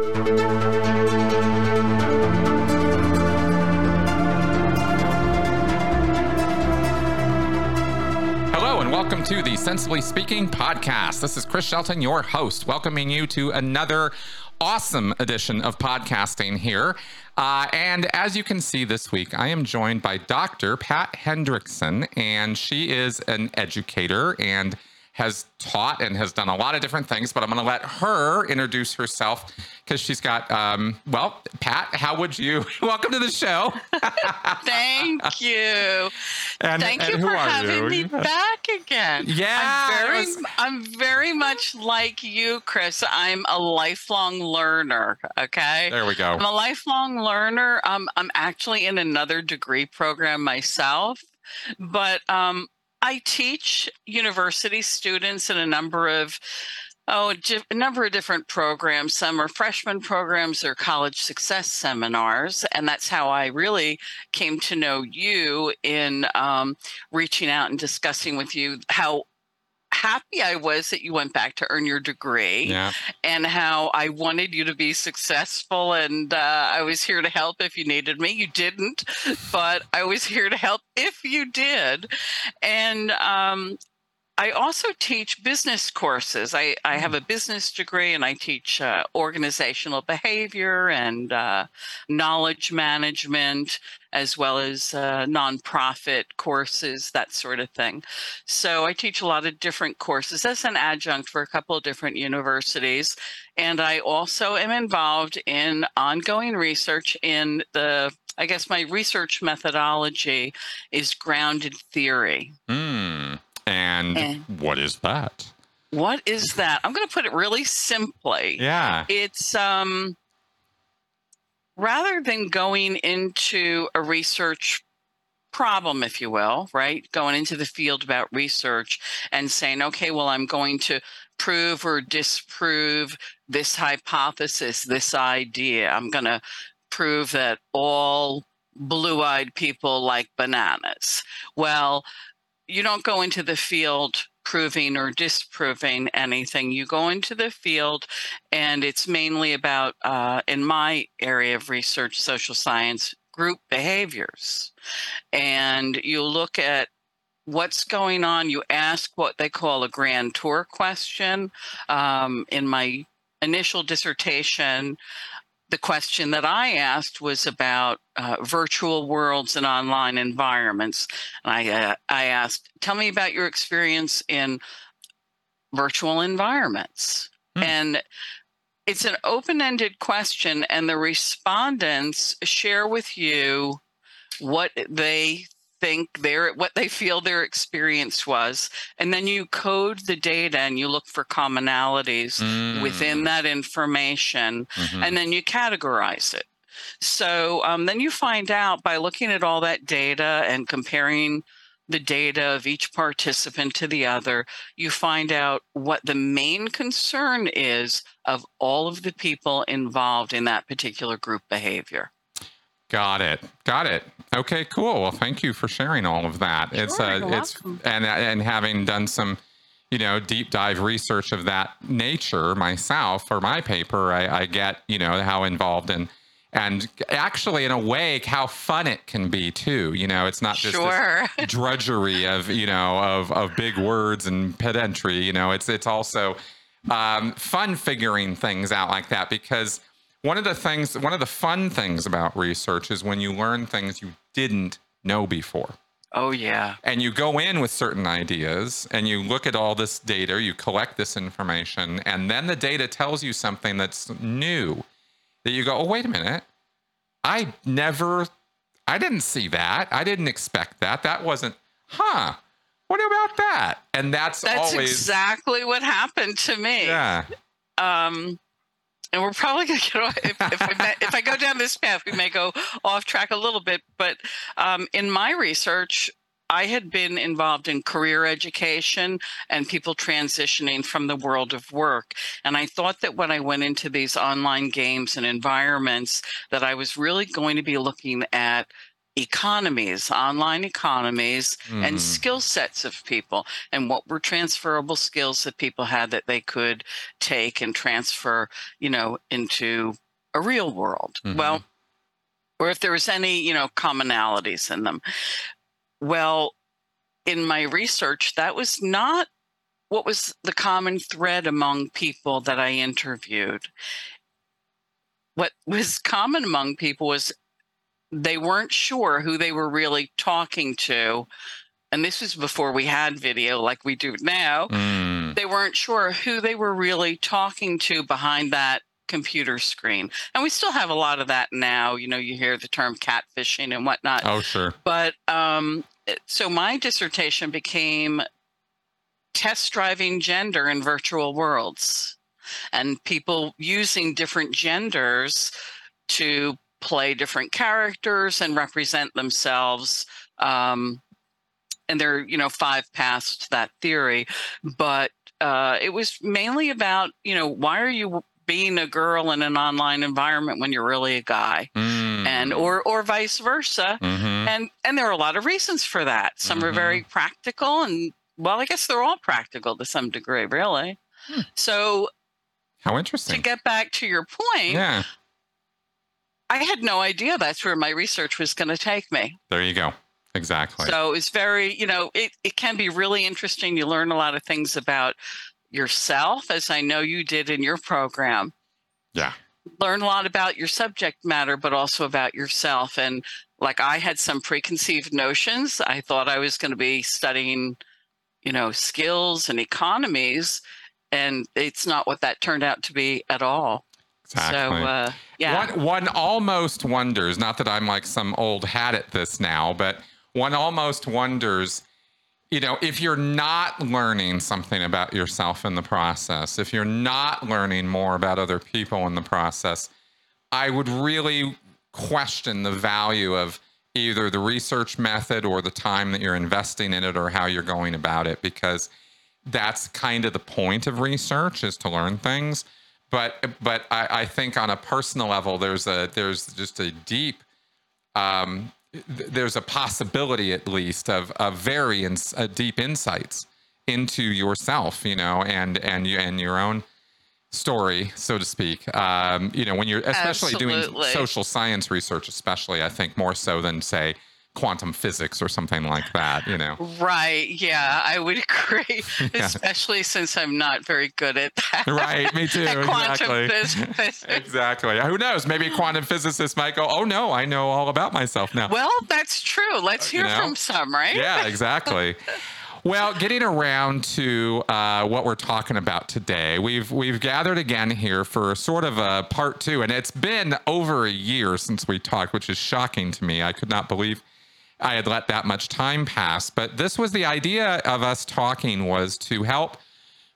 Hello, and welcome to the Sensibly Speaking podcast. This is Chris Shelton, your host, welcoming you to another awesome edition of podcasting here. Uh, and as you can see this week, I am joined by Dr. Pat Hendrickson, and she is an educator and has taught and has done a lot of different things, but I'm going to let her introduce herself because she's got, um, well, Pat, how would you welcome to the show? Thank you. And, Thank and you for having you? me back again. Yeah, I'm very, was- I'm very much like you, Chris. I'm a lifelong learner. Okay. There we go. I'm a lifelong learner. Um, I'm actually in another degree program myself, but um, I teach university students in a number of oh a number of different programs. Some are freshman programs or college success seminars, and that's how I really came to know you in um, reaching out and discussing with you how happy I was that you went back to earn your degree Yeah. and how I wanted you to be successful. And uh, I was here to help if you needed me. You didn't, but I was here to help if you did. And um, I also teach business courses. I, I have a business degree and I teach uh, organizational behavior and uh, knowledge management, as well as uh, nonprofit courses, that sort of thing. So I teach a lot of different courses as an adjunct for a couple of different universities. And I also am involved in ongoing research in the, I guess my research methodology is grounded theory. Hmm. And And- what is that? What is that? I'm going to put it really simply. Yeah. It's um rather than going into a research problem if you will, right? Going into the field about research and saying, "Okay, well I'm going to prove or disprove this hypothesis, this idea. I'm going to prove that all blue-eyed people like bananas." Well, you don't go into the field proving or disproving anything. You go into the field, and it's mainly about, uh, in my area of research, social science, group behaviors. And you look at what's going on. You ask what they call a grand tour question. Um, in my initial dissertation, the question that I asked was about uh, virtual worlds and online environments. And I, uh, I asked, tell me about your experience in virtual environments. Hmm. And it's an open ended question, and the respondents share with you what they think their what they feel their experience was and then you code the data and you look for commonalities within Mm. that information Mhm. and then you categorize it. So um, then you find out by looking at all that data and comparing the data of each participant to the other, you find out what the main concern is of all of the people involved in that particular group behavior. Got it. Got it. Okay, cool. Well, thank you for sharing all of that. it's Sure, uh, it's welcome. and and having done some, you know, deep dive research of that nature myself for my paper, I, I get you know how involved and and actually in a way how fun it can be too. You know, it's not just Sure. drudgery of you know of of big words and pedantry. You know, it's it's also um, fun figuring things out like that because one of the things, one of the fun things about research is when you learn things you didn't know before. Oh, yeah. And you go in with certain ideas and you look at all this data, you collect this information, and then the data tells you something that's new that you go, oh, wait a minute. I never, I didn't see that. I didn't expect that. That wasn't, huh? What about that? And that's, That's always, exactly what happened to me. yeah. um and we're probably going to get if, if, I, if I go down this path, we may go off track a little bit. But um, in my research, I had been involved in career education and people transitioning from the world of work. And I thought that when I went into these online games and environments, that I was really going to be looking at economies, online economies, mm. and skill sets of people, and what were transferable skills that people had that they could take and transfer, you know, into a real world. Mm-hmm. Well, or if there was any, you know, commonalities in them. Well, in my research, that was not what was the common thread among people that I interviewed. What was common among people was they weren't sure who they were really talking to. And this was before we had video like we do now. Mm. They weren't sure who they were really talking to behind that computer screen. And we still have a lot of that now. You know, you hear the term catfishing and whatnot. Oh, sure. But um, so my dissertation became test driving gender in virtual worlds and people using different genders to play different characters and represent themselves. Um, and there are, you know, five paths to that theory, but uh, it was mainly about, you know, why are you being a girl in an online environment when you're really a guy, mm. and or or vice versa, mm-hmm. and and there are a lot of reasons for that. Some mm-hmm. are very mm-hmm. practical, and well, I guess they're all practical to some degree, really. Hmm. So, how interesting. To get back to your point, yeah. I had no idea that's where my research was going to take me. There you go. Exactly. So it's very, you know, it, it can be really interesting. You learn a lot of things about yourself, as I know you did in your program. Yeah. Learn a lot about your subject matter, but also about yourself. And like I had some preconceived notions. I thought I was going to be studying, you know, skills and economies. And it's not what that turned out to be at all. Exactly. So, uh, yeah. One, one almost wonders, not that I'm like some old hat at this now, but one almost wonders, you know, if you're not learning something about yourself in the process, if you're not learning more about other people in the process, I would really question the value of either the research method or the time that you're investing in it or how you're going about it because that's kind of the point of research is to learn things but but I, I, think on a personal level, there's a there's just a deep um, there's a possibility at least of of very uh, deep insights into yourself, you know, and and you and your own story, so to speak. Um, you know, when you're especially Absolutely. doing social science research, especially, I think more so than say quantum physics or something like that, you know. Right. Yeah, I would agree, yeah. especially since I'm not very good at that. Right. Me too. exactly. Physics. exactly. Who knows? Maybe a quantum physicist might go, "Oh no, I know all about myself now." Well, that's true. Let's hear you know? from some, right? Yeah, exactly. Well, getting around to uh, what we're talking about today, we've we've gathered again here for sort of a part two, and it's been over a year since we talked, which is shocking to me. I could not believe I had let that much time pass. But this was the idea of us talking was to help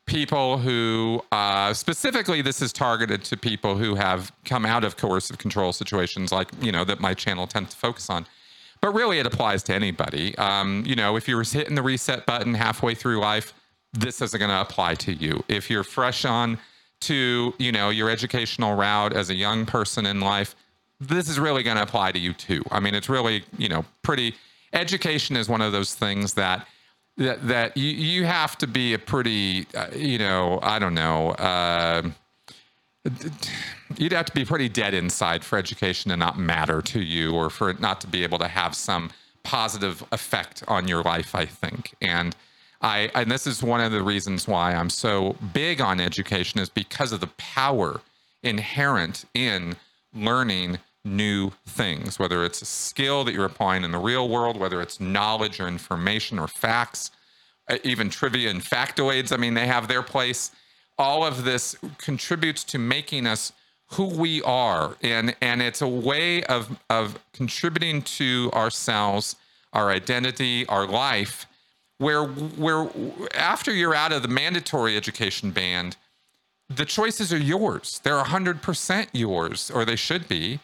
people who, uh, specifically, this is targeted to people who have come out of coercive control situations, like you know that my channel tends to focus on. But really, it applies to anybody. Um, you know, if you're hitting the reset button halfway through life, this isn't going to apply to you. If you're fresh on to you know your educational route as a young person in life this is really going to apply to you too. I mean, it's really, you know, pretty. Education is one of those things that that that you you have to be a pretty, uh, you know, I don't know. Uh, you'd have to be pretty dead inside for education to not matter to you, or for it not to be able to have some positive effect on your life. I think, and I and this is one of the reasons why I'm so big on education is because of the power inherent in learning new things, whether it's a skill that you're applying in the real world, whether it's knowledge or information or facts, uh, even trivia and factoids. I mean, they have their place. All of this contributes to making us who we are. And, and it's a way of, of contributing to ourselves, our identity, our life, where, where after you're out of the mandatory education band, the choices are yours. They're 100% yours, or they should be.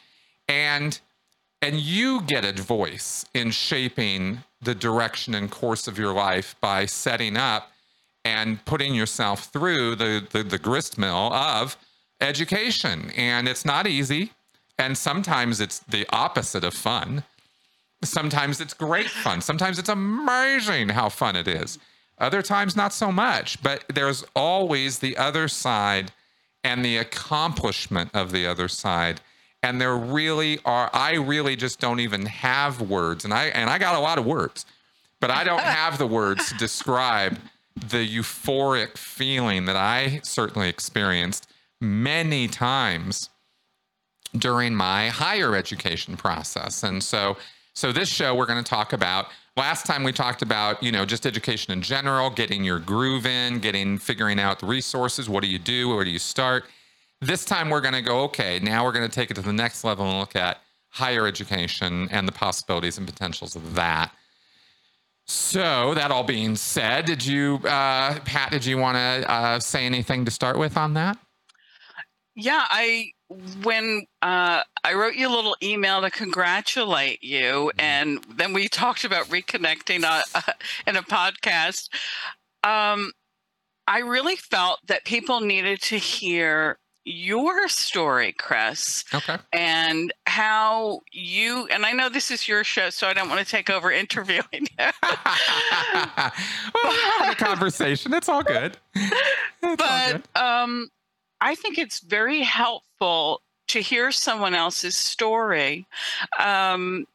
And and you get a voice in shaping the direction and course of your life by setting up and putting yourself through the, the, the grist mill of education. And it's not easy. And sometimes it's the opposite of fun. Sometimes it's great fun. Sometimes it's amazing how fun it is. Other times, not so much. But there's always the other side and the accomplishment of the other side. And there really are, I really just don't even have words. And I, and I got a lot of words, but I don't have the words to describe the euphoric feeling that I certainly experienced many times during my higher education process. And so, so this show we're going to talk about. Last time we talked about, you know, just education in general, getting your groove in, getting figuring out the resources. What do you do? Where do you start? This time we're going to go, okay, now we're going to take it to the next level and look at higher education and the possibilities and potentials of that. So, that all being said, did you, uh, Pat, did you want to uh, say anything to start with on that? Yeah, I when uh, I wrote you a little email to congratulate you, mm-hmm. and then we talked about reconnecting uh, in a podcast. Um, I really felt that people needed to hear your story, Chris. Okay. And how you, and I know this is your show, so I don't want to take over interviewing you. well, a conversation. It's all good. It's but all good. um, I think it's very helpful to hear someone else's story. Um,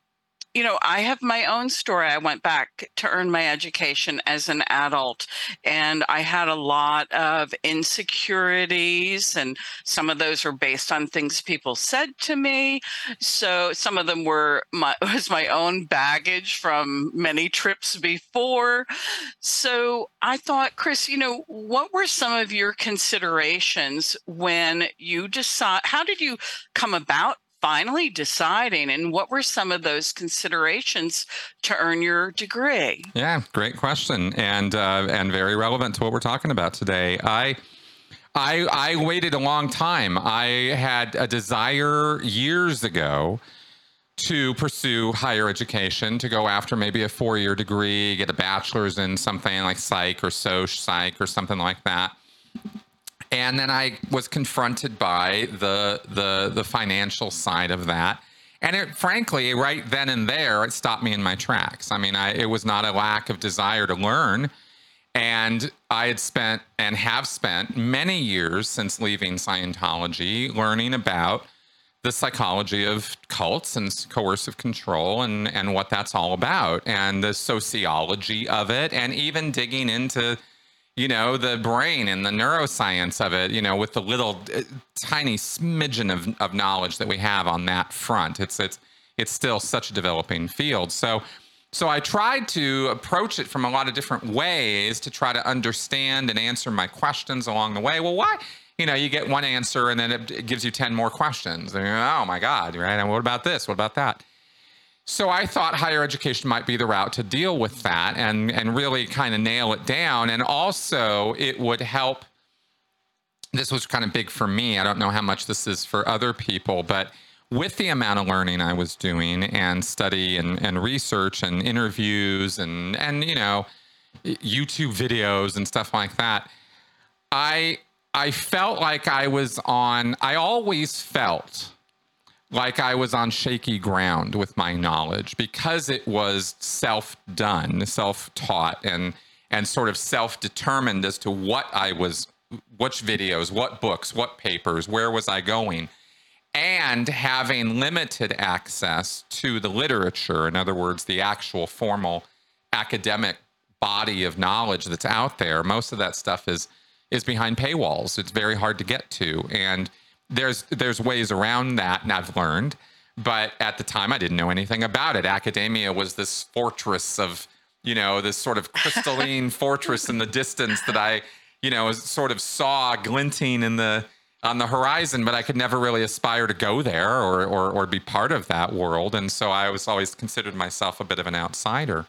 you know, I have my own story. I went back to earn my education as an adult, and I had a lot of insecurities, and some of those were based on things people said to me. So some of them were my was my own baggage from many trips before. So I thought, Chris, you know, what were some of your considerations when you decide? How did you come about finally deciding and what were some of those considerations to earn your degree? Yeah great question and uh, and very relevant to what we're talking about today. I I, I waited a long time. I had a desire years ago to pursue higher education, to go after maybe a four year degree, get a bachelor's in something like psych or soc psych or something like that and then I was confronted by the the the financial side of that. And it, frankly, right then and there, it stopped me in my tracks. I mean, I, it was not a lack of desire to learn. And I had spent and have spent many years since leaving Scientology learning about the psychology of cults and coercive control and, and what that's all about, and the sociology of it, and even digging into you know, the brain and the neuroscience of it, you know, with the little uh, tiny smidgen of, of knowledge that we have on that front. It's it's it's still such a developing field. So so I tried to approach it from a lot of different ways to try to understand and answer my questions along the way. Well, why? You know, you get one answer and then it, it gives you 10 more questions. And oh my God, right? And what about this? What about that? So I thought higher education might be the route to deal with that and and really kind of nail it down. And also it would help. This was kind of big for me. I don't know how much this is for other people, but with the amount of learning I was doing and study and, and research and interviews and and you know YouTube videos and stuff like that, I I felt like I was on. I always felt like I was on shaky ground with my knowledge because it was self done, self taught, and and sort of self determined as to what I was, which videos, what books, what papers, where was I going, and having limited access to the literature. In other words, the actual formal academic body of knowledge that's out there. Most of that stuff is is behind paywalls. It's very hard to get to, and there's there's ways around that, and I've learned. But at the time, I didn't know anything about it. Academia was this fortress of, you know, this sort of crystalline fortress in the distance that I, you know, sort of saw glinting in the on the horizon, but I could never really aspire to go there or, or, or be part of that world. And so I was always considered myself a bit of an outsider.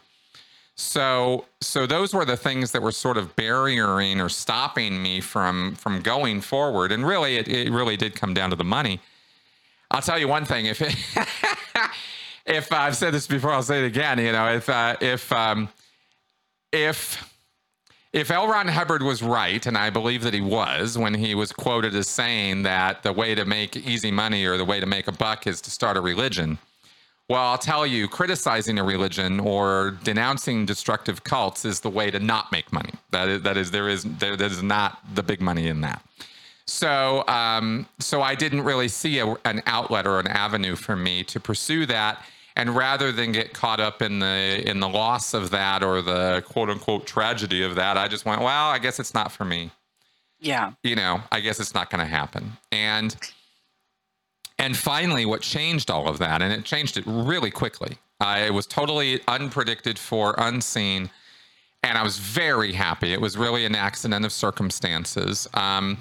So so those were the things that were sort of barriering or stopping me from from going forward. And really, it, it really did come down to the money. I'll tell you one thing: if it, if I've said this before, I'll say it again. You know, if uh, if um, if if L. Ron Hubbard was right, and I believe that he was when he was quoted as saying that the way to make easy money or the way to make a buck is to start a religion, Well, I'll tell you, criticizing a religion or denouncing destructive cults is the way to not make money. That is, that is there is there, that is not the big money in that. So, um, so I didn't really see a, an outlet or an avenue for me to pursue that. And rather than get caught up in the in the loss of that or the quote unquote tragedy of that, I just went, well, I guess it's not for me. Yeah. You know, I guess it's not going to happen. And and finally, what changed all of that, and it changed it really quickly. It was totally unpredicted for, unseen, and I was very happy. It was really an accident of circumstances. Um,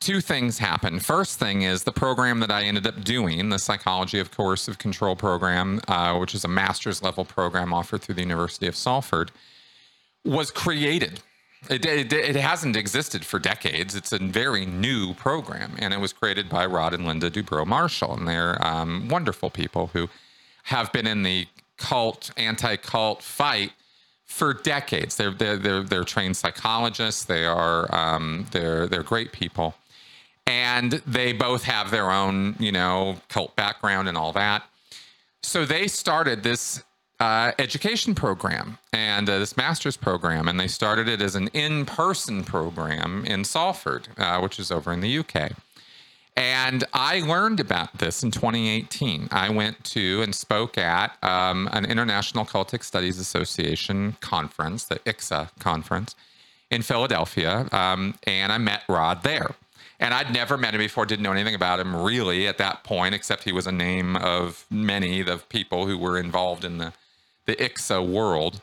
two things happened. First thing is the program that I ended up doing, the Psychology of Coercive Control program, uh, which is a master's level program offered through the University of Salford, was created it, it, it, hasn't existed for decades. It's a very new program, and it was created by Rod and Linda Dubrow Marshall, and they're um, wonderful people who have been in the cult, anti-cult fight for decades. They're they're they're, they're trained psychologists. They are um, they're they're great people, and they both have their own you know cult background and all that. So they started this uh, education program and uh, this master's program, and they started it as an in-person program in Salford, uh, which is over in the UK. And I learned about this in 2018. I went to and spoke at um, an International Cultic Studies Association conference, the ICSA conference in Philadelphia, um, and I met Rod there. And I'd never met him before, didn't know anything about him really at that point, except he was a name of many of the people who were involved in the the ICSA world.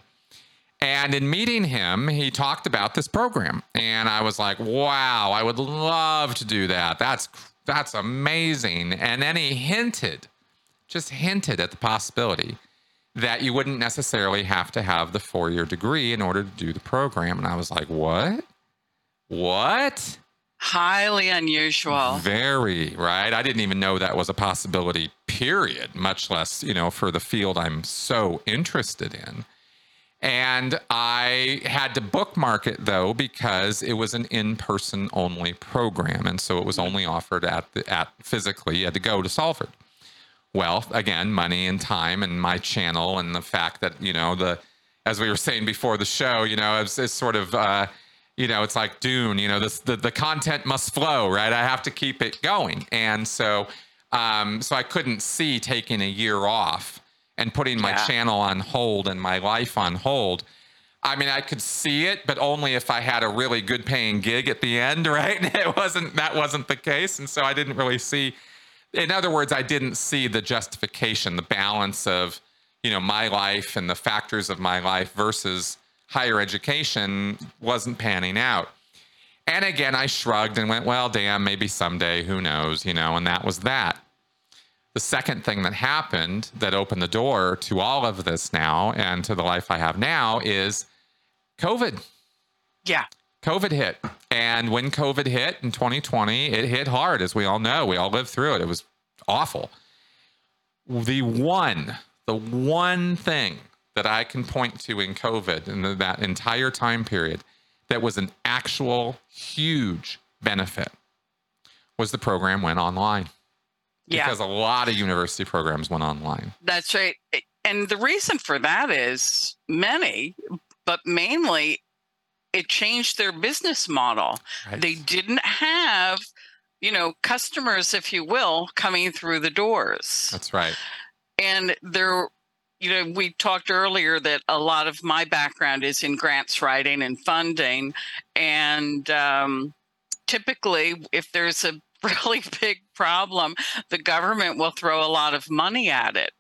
And in meeting him, he talked about this program. And I was like, wow, I would love to do that. That's that's amazing. And then he hinted, just hinted at the possibility that you wouldn't necessarily have to have the four year degree in order to do the program. And I was like, what? What? Highly unusual. Very, right? I didn't even know that was a possibility, period, much less, you know, for the field I'm so interested in. And I had to bookmark it though because it was an in-person only program, and so it was only offered at the at physically. You had to go to Salford. Well, again, money and time, and my channel, and the fact that you know the, as we were saying before the show, you know, it's, it's sort of. Uh, you know, it's like Dune, you know, this, the, the content must flow, right? I have to keep it going. And so, um, so I couldn't see taking a year off and putting my yeah. channel on hold and my life on hold. I mean, I could see it, but only if I had a really good paying gig at the end, right? It wasn't, that wasn't the case. And so I didn't really see, in other words, I didn't see the justification, the balance of, you know, my life and the factors of my life versus, higher education wasn't panning out. And again, I shrugged and went, well, damn, maybe someday, who knows, you know, and that was that. The second thing that happened that opened the door to all of this now and to the life I have now is COVID. Yeah. COVID hit. And when COVID hit in 2020, it hit hard, as we all know. We all lived through it. It was awful. The one, the one thing that I can point to in COVID and that entire time period that was an actual huge benefit was the program went online. Yeah. Because a lot of university programs went online. That's right. And the reason for that is many, but mainly it changed their business model. Right. They didn't have, you know, customers, if you will, coming through the doors. That's right. And there you know, we talked earlier that a lot of my background is in grants writing and funding. And um, typically, if there's a really big problem, the government will throw a lot of money at it.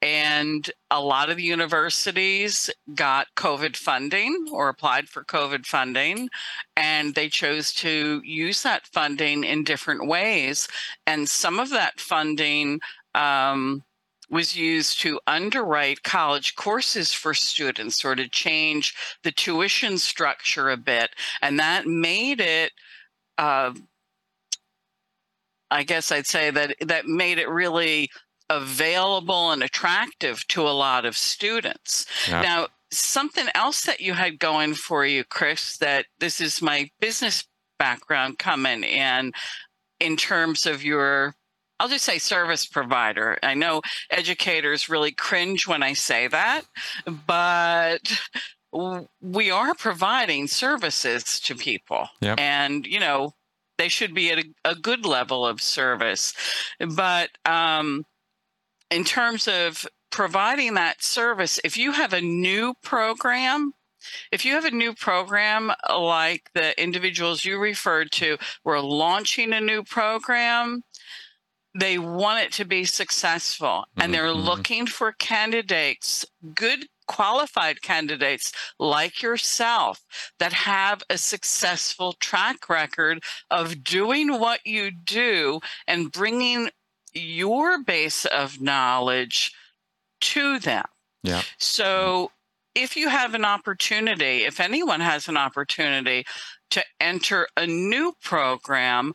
And a lot of the universities got COVID funding or applied for COVID funding, and they chose to use that funding in different ways. And some of that funding, um, was used to underwrite college courses for students or to change the tuition structure a bit. And that made it, uh, I guess I'd say that that made it really available and attractive to a lot of students. Yeah. Now, something else that you had going for you, Chris, that this is my business background coming in, in terms of your I'll just say service provider. I know educators really cringe when I say that, but we are providing services to people. Yep. And, you know, they should be at a, a good level of service. But um, in terms of providing that service, if you have a new program, if you have a new program like the individuals you referred to, we're launching a new program, they want it to be successful and they're Mhm. looking for candidates, good qualified candidates like yourself that have a successful track record of doing what you do and bringing your base of knowledge to them. Yeah. So if you have an opportunity, if anyone has an opportunity to enter a new program,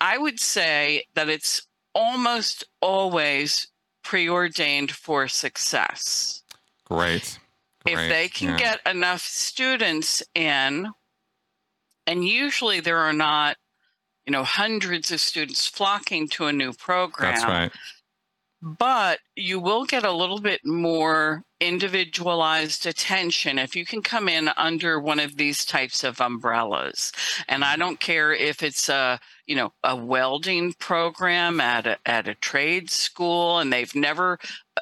I would say that it's almost always preordained for success. Great. If they can Yeah. get enough students in, and usually there are not, you know, hundreds of students flocking to a new program That's right. but you will get a little bit more individualized attention if you can come in under one of these types of umbrellas and i don't care if it's a you know a welding program at a, at a trade school and they've never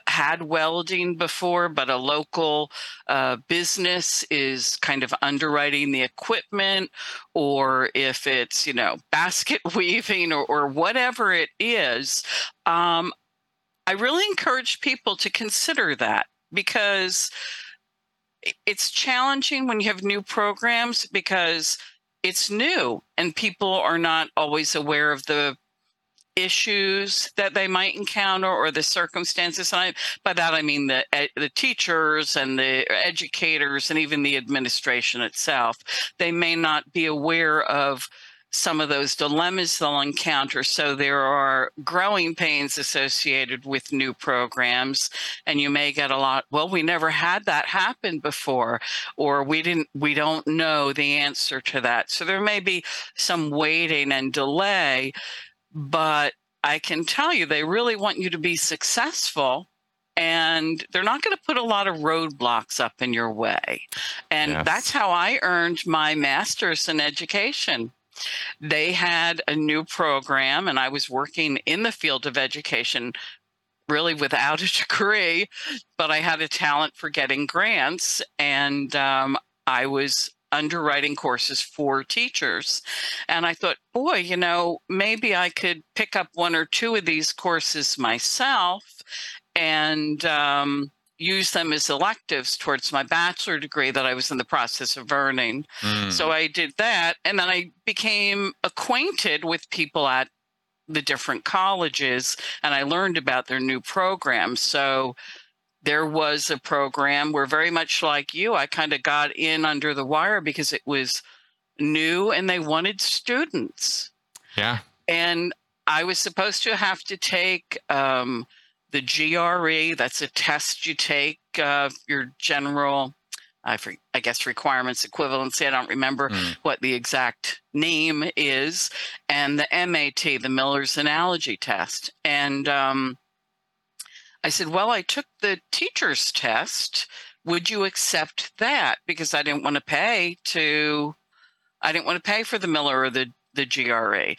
had welding before but a local uh, business is kind of underwriting the equipment or if it's you know basket weaving or, or whatever it is um, I really encourage people to consider that because it's challenging when you have new programs because it's new and people are not always aware of the issues that they might encounter or the circumstances. And I, by that, I mean the, the teachers and the educators and even the administration itself. They may not be aware of some of those dilemmas they'll encounter. So there are growing pains associated with new programs, and you may get a lot. Well, we never had that happen before, or we didn't. We don't know the answer to that. So there may be some waiting and delay, but I can tell you they really want you to be successful. And they're not going to put a lot of roadblocks up in your way. And Yes. that's how I earned my master's in education they had a new program and i was working in the field of education really without a degree but i had a talent for getting grants and um, i was underwriting courses for teachers. And i thought boy you know maybe i could pick up one or two of these courses myself and um, use them as electives towards my bachelor degree that i was in the process of earning Mm. so I did that. And then I became acquainted with people at the different colleges and I learned about their new programs. So there was a program where, very much like you, I kind of got in under the wire because it was new and they wanted students. yeah. And I was supposed to have to take um, the GRE. That's a test you take, uh, your general, I, for, I guess, requirements equivalency. I don't remember Mm. what the exact name is, and the MAT, the Miller's Analogy Test. And um, I said, Well, I took the teacher's test. Would you accept that? Because I didn't want to pay to, I didn't want to pay for the Miller or the, the GRE.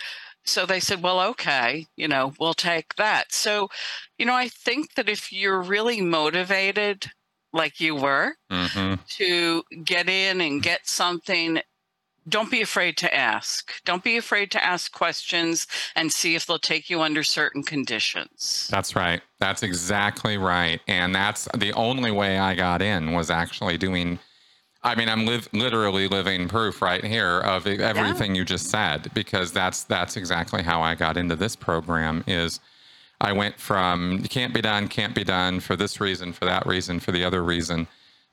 So they said, Well, okay, you know, we'll take that. So, you know, I think that if you're really motivated, like you were, hmm to get in and get something, don't be afraid to ask. Don't be afraid to ask questions and see if they'll take you under certain conditions. That's right. That's exactly right. And that's the only way I got in was actually doing. I mean, I'm live, literally living proof right here of everything you just said because that's that's exactly how I got into this program. Is I went from can't be done, can't be done for this reason, for that reason, for the other reason,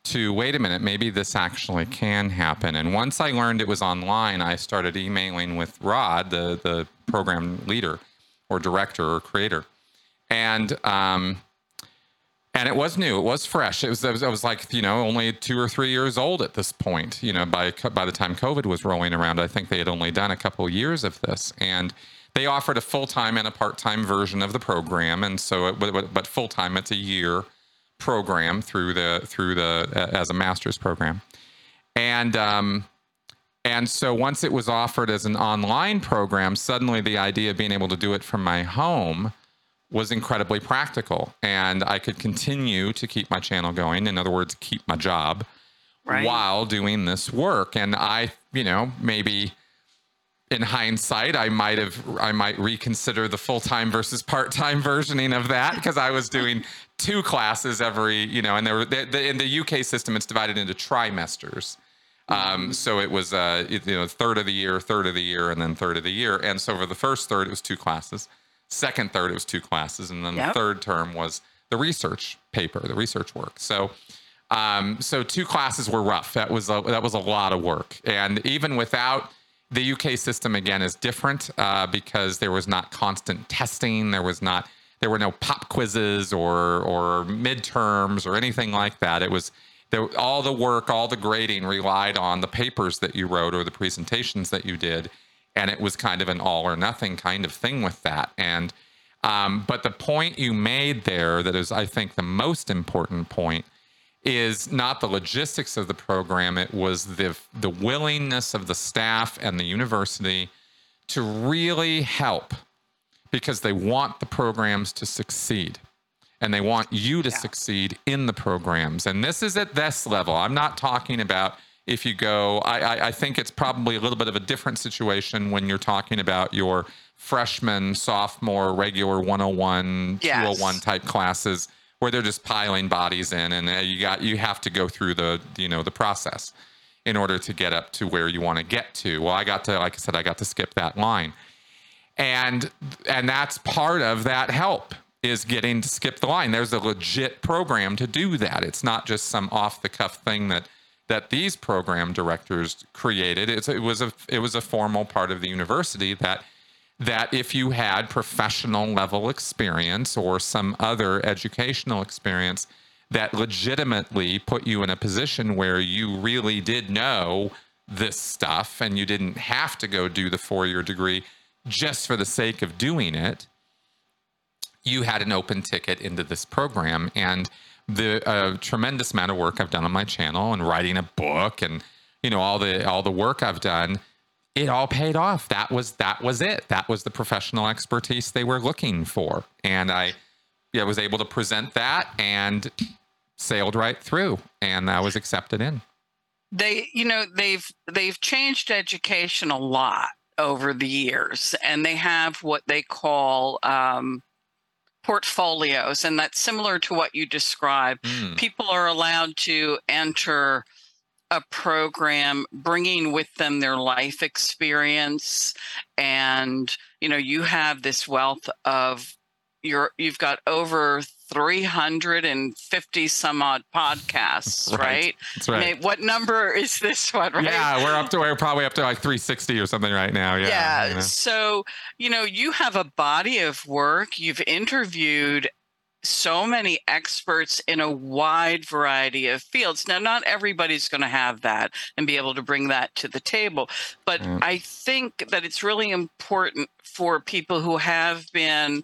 to wait a minute, maybe this actually can happen. And once I learned it was online, I started emailing with Rod, the the program leader, or director, or creator, and um, and it was new. It was fresh. It was, it was. Was like, you know, only two or three years old at this point. You know, by by the time COVID was rolling around, I think they had only done a couple years of this, and they offered a full time and a part time version of the program, and so it, but, but full time it's a year program through the through the as a master's program, and um, and so once it was offered as an online program, suddenly the idea of being able to do it from my home was incredibly practical, and I could continue to keep my channel going. In other words, keep my job right. while doing this work. And I, you know, maybe in hindsight, I might have, I might reconsider the full time versus part time versioning of that because I was doing two classes every, you know, and there were the, the, in the UK system, it's divided into trimesters. Um, mm-hmm. so it was, uh, you know, third of the year, third of the year, and then third of the year. And so for the first third, it was two classes. Second third, it was two classes, and then yep. the third term was the research paper, the research work. So um, so two classes were rough. That was a, that was a lot of work, and even without the UK system, again, is different uh, because there was not constant testing. There was not there were no pop quizzes or or midterms or anything like that. It was there, all the work, all the grading relied on the papers that you wrote or the presentations that you did, and it was kind of an all or nothing kind of thing with that. And um, but the point you made there, that is, I think, the most important point is not the logistics of the program it was the the willingness of the staff and the university to really help because they want the programs to succeed and they want you to yeah. succeed in the programs and this is at this level i'm not talking about if you go I, I, I think it's probably a little bit of a different situation when you're talking about your freshman sophomore regular 101 yes. 201 type classes where they're just piling bodies in, and uh, you got you have to go through the you know the process in order to get up to where you want to get to. Well, I got to like I said, I got to skip that line, and and that's part of that help is getting to skip the line. There's a legit program to do that. It's not just some off the cuff thing that that these program directors created. It's, it was a it was a formal part of the university that that if you had professional level experience or some other educational experience that legitimately put you in a position where you really did know this stuff and you didn't have to go do the four year degree just for the sake of doing it, you had an open ticket into this program. And the uh, tremendous amount of work I've done on my channel and writing a book and you know all the all the work I've done it all paid off. That was that was it. That was the professional expertise they were looking for, and I, yeah, was able to present that and sailed right through, and I was accepted in. They, you know, they've they've changed education a lot over the years, and they have what they call um, portfolios, and that's similar to what you described. Mm. People are allowed to enter a program bringing with them their life experience and you know you have this wealth of you're you've got over 350 some odd podcasts right, right? That's right. What number is this one right yeah we're up to we're probably up to like 360 or something right now yeah, yeah you know. so you know you have a body of work you've interviewed so many experts in a wide variety of fields. Now, not everybody's going to have that and be able to bring that to the table, but mm. I think that it's really important for people who have been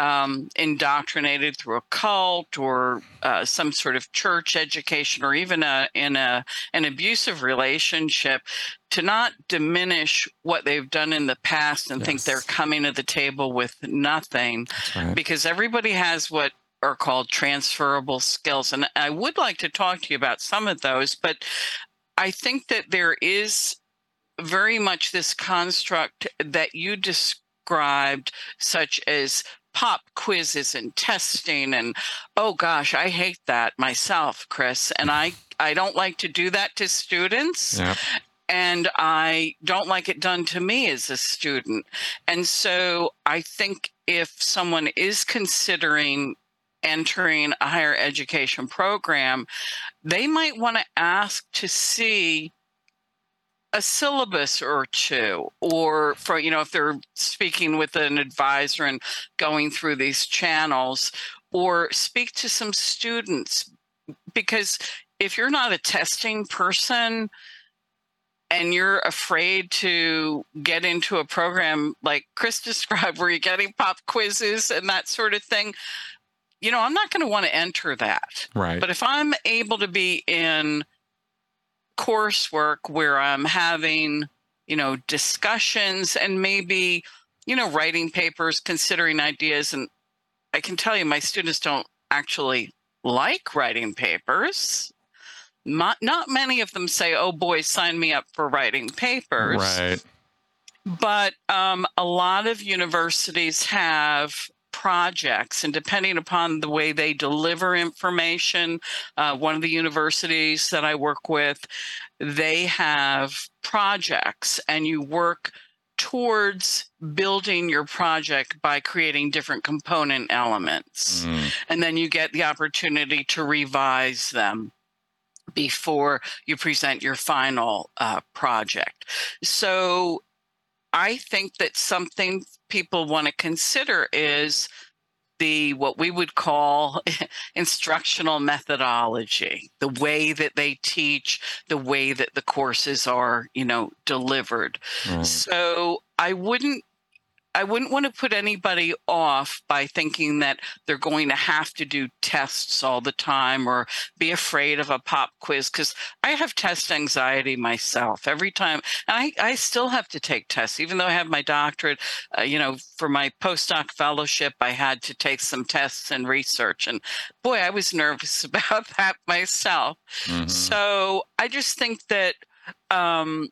um, indoctrinated through a cult or uh, some sort of church education or even a, in a, an abusive relationship to not diminish what they've done in the past and yes. think they're coming to the table with nothing right. because everybody has what are called transferable skills. And I would like to talk to you about some of those, but I think that there is very much this construct that you described, such as pop quizzes and testing and oh gosh i hate that myself chris and mm. i i don't like to do that to students yeah. and i don't like it done to me as a student and so i think if someone is considering entering a higher education program, they might want to ask to see a syllabus or two or for you know if they're speaking with an advisor and going through these channels or speak to some students because if you're not a testing person and you're afraid to get into a program like Chris described, where you're getting pop quizzes and that sort of thing, you know, I'm not going to want to enter that. Right. But if I'm able to be in coursework where I'm having, you know, discussions and maybe, you know, writing papers, considering ideas, and I can tell you my students don't actually like writing papers. Not, not many of them say, oh boy, sign me up for writing papers. Right. But um, a lot of universities have projects, and depending upon the way they deliver information, uh, one of the universities that I work with, they have projects, and you work towards building your project by creating different component elements. Mm. And then you get the opportunity to revise them before you present your final uh, project. So I think that something people want to consider is the what we would call instructional methodology the way that they teach the way that the courses are you know delivered Right. so i wouldn't I wouldn't want to put anybody off by thinking that they're going to have to do tests all the time or be afraid of a pop quiz because I have test anxiety myself every time. And I, I still have to take tests, even though I have my doctorate. Uh, you know, for my postdoc fellowship, I had to take some tests and research. And boy, I was nervous about that myself. Mhm. So I just think that um,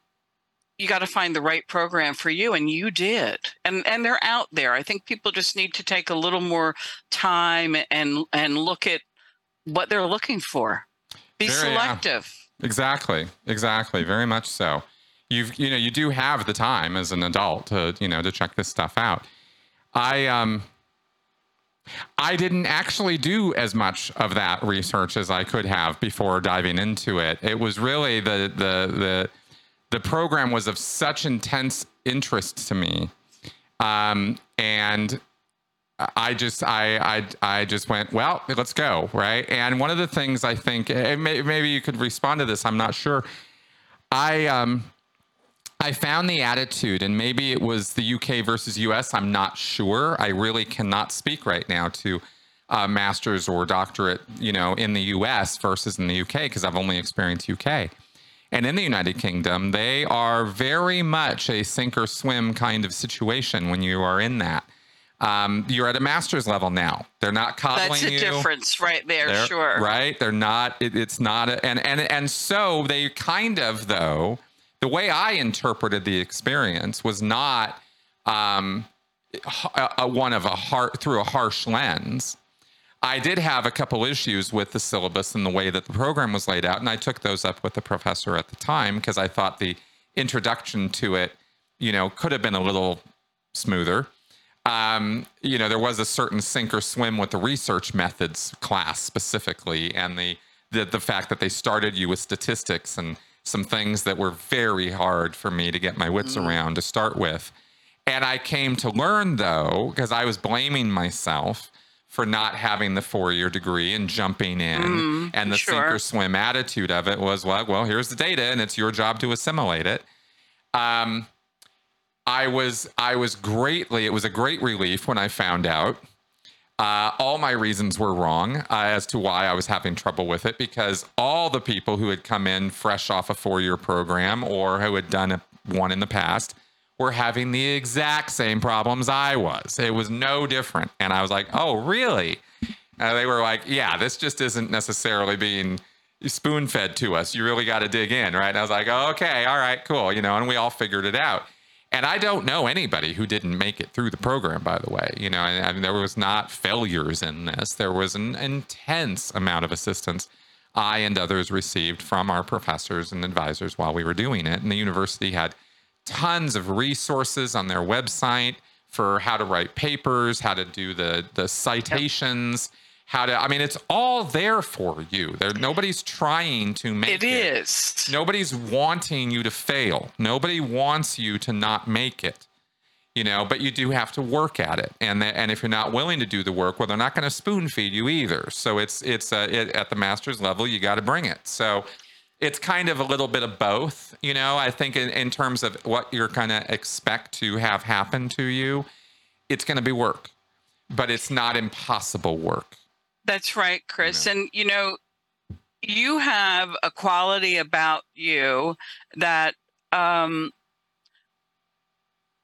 you got to find the right program for you, and you did. And and they're out there. I think people just need to take a little more time and and look at what they're looking for. Be Very, yeah. selective. Exactly. Exactly. Very much so. You've you know you do have the time as an adult to you know to check this stuff out. I um I didn't actually do as much of that research as I could have before diving into it. It was really the the the the program was of such intense interest to me, um, and I just I, I I just went well let's go right? And one of the things I think may, maybe you could respond to this I'm not sure. I um I found the attitude and maybe it was the UK versus US I'm not sure. I really cannot speak right now to a master's or doctorate you know in the US versus in the UK because I've only experienced UK and in the United Kingdom they are very much a sink or swim kind of situation when you are in that um, you're at a master's level now. They're not coddling That's a you. difference right there, They're- sure. Right? They're not. It, it's not. A, and and and so they kind of though. The way I interpreted the experience was not um, a, a one of a heart through a harsh lens. I did have a couple issues with the syllabus and the way that the program was laid out, and I took those up with the professor at the time because I thought the introduction to it, you know, could have been a little smoother um, you know, there was a certain sink or swim with the research methods class specifically, and the, the the fact that they started you with statistics and some things that were very hard for me to get my wits around to start with. And I came to learn though, because I was blaming myself for not having the four year degree and jumping in. and the sink or swim attitude of it was, well, well, here's the data and it's your job to assimilate it. Um, I was I was greatly it was a great relief when I found out. Uh, all my reasons were wrong uh, as to why I was having trouble with it because all the people who had come in fresh off a four year program or who had done a, one in the past were having the exact same problems I was. It was no different. And I was like, oh, really? And they were like, yeah, this just isn't necessarily being spoon fed to us. You really got to dig in, right? And I was like, okay, all right, cool. You know, and we all figured it out. And I don't know anybody who didn't make it through the program, by the way. You know, and, and there was not failures in this. There was an intense amount of assistance I and others received from our professors and advisors while we were doing it. And the university had tons of resources on their website for how to write papers, how to do the the citations, how to I mean it's all there for you. There nobody's trying to make it. It is. Nobody's wanting you to fail. Nobody wants you to not make it. You know, but you do have to work at it. And and if you're not willing to do the work, well they're not going to spoon feed you either. So it's it's uh, it, at the master's level you got to bring it. So it's kind of a little bit of both, you know. I think in, in terms of what you're going to expect to have happen to you, it's going to be work, but it's not impossible work. That's right, Chris. And you know, you have a quality about you that um,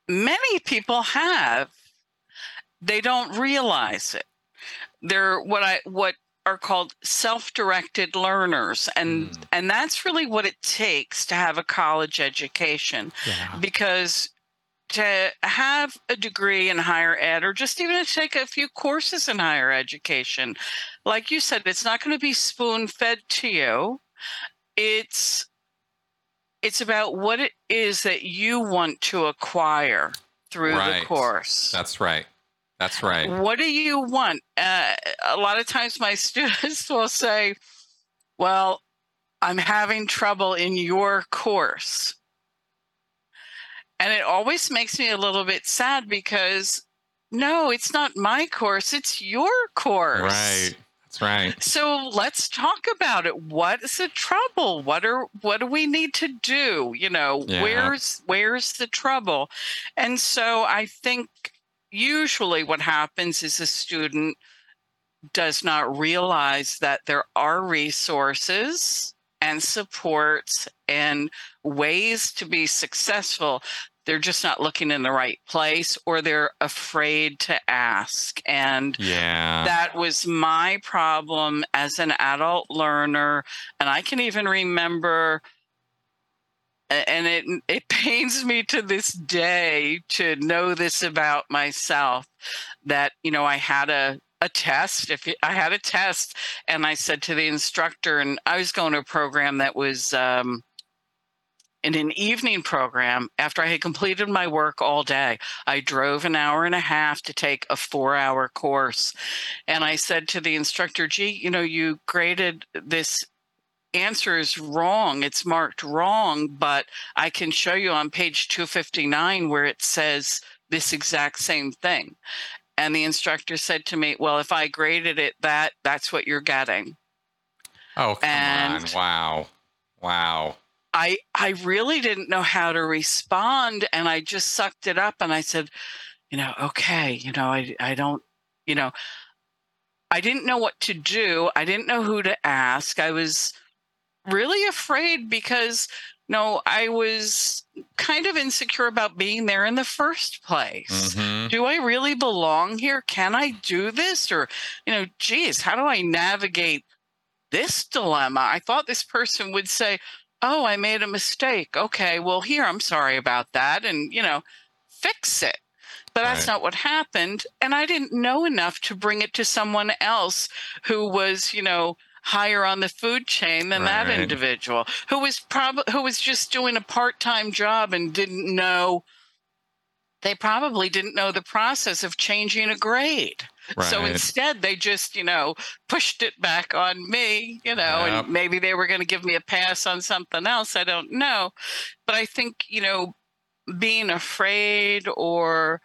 many people have. They don't realize it. They're what I what are called self-directed learners and mm. and that's really what it takes to have a college education yeah. because to have a degree in higher ed or just even to take a few courses in higher education like you said it's not going to be spoon fed to you it's it's about what it is that you want to acquire through right. the course that's right that's right. What do you want? Uh, a lot of times my students will say, Well, I'm having trouble in your course. And it always makes me a little bit sad because no, it's not my course, it's your course. Right. That's right. So let's talk about it. What is the trouble? What are what do we need to do? You know, yeah. where's where's the trouble? And so I think usually what happens is a student does not realize that there are resources and supports and ways to be successful. They're just not looking in the right place or they're afraid to ask. And yeah. that was my problem as an adult learner. And i can even remember and it it pains me to this day to know this about myself that you know I had a a test if I had a test and I said to the instructor and I was going to a program that was um, in an evening program after I had completed my work all day. I drove an hour and a half to take a four hour course. And I said to the instructor, gee, you know, you graded this answer is wrong. It's marked wrong, but I can show you on page 259 where it says this exact same thing. And the instructor said to me, Well, if I graded it that, that's what you're getting. Oh, come and on. Wow. Wow. I I really didn't know how to respond and I just sucked it up and I said, you know, okay, you know, I I don't, you know, I didn't know what to do. I didn't know who to ask. I was really afraid because no, I was kind of insecure about being there in the first place. Mm-hmm. Do I really belong here? Can I do this? Or, you know, geez, how do I navigate this dilemma? I thought this person would say, Oh, I made a mistake. Okay, well, here, I'm sorry about that. And, you know, fix it. But that's right. not what happened. And I didn't know enough to bring it to someone else who was, you know, higher on the food chain than right. that individual who was probably who was just doing a part-time job and didn't know they probably didn't know the process of changing a grade. Right. So instead, they just, you know, pushed it back on me, you know, yep. and maybe they were going to give me a pass on something else. I don't know. But I think, you know, being afraid or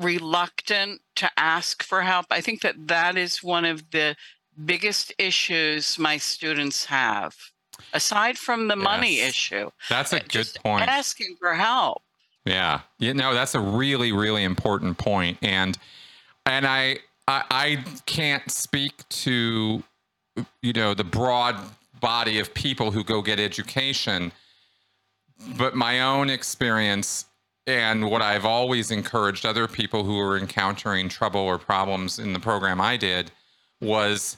reluctant to ask for help, I think that that is one of the biggest issues my students have aside from the yes. money issue that's a good point. asking for help. Yeah. You know that's a really really important point and and I, I i can't speak to you know the broad body of people who go get education but my own experience and what i've always encouraged other people who are encountering trouble or problems in the program i did was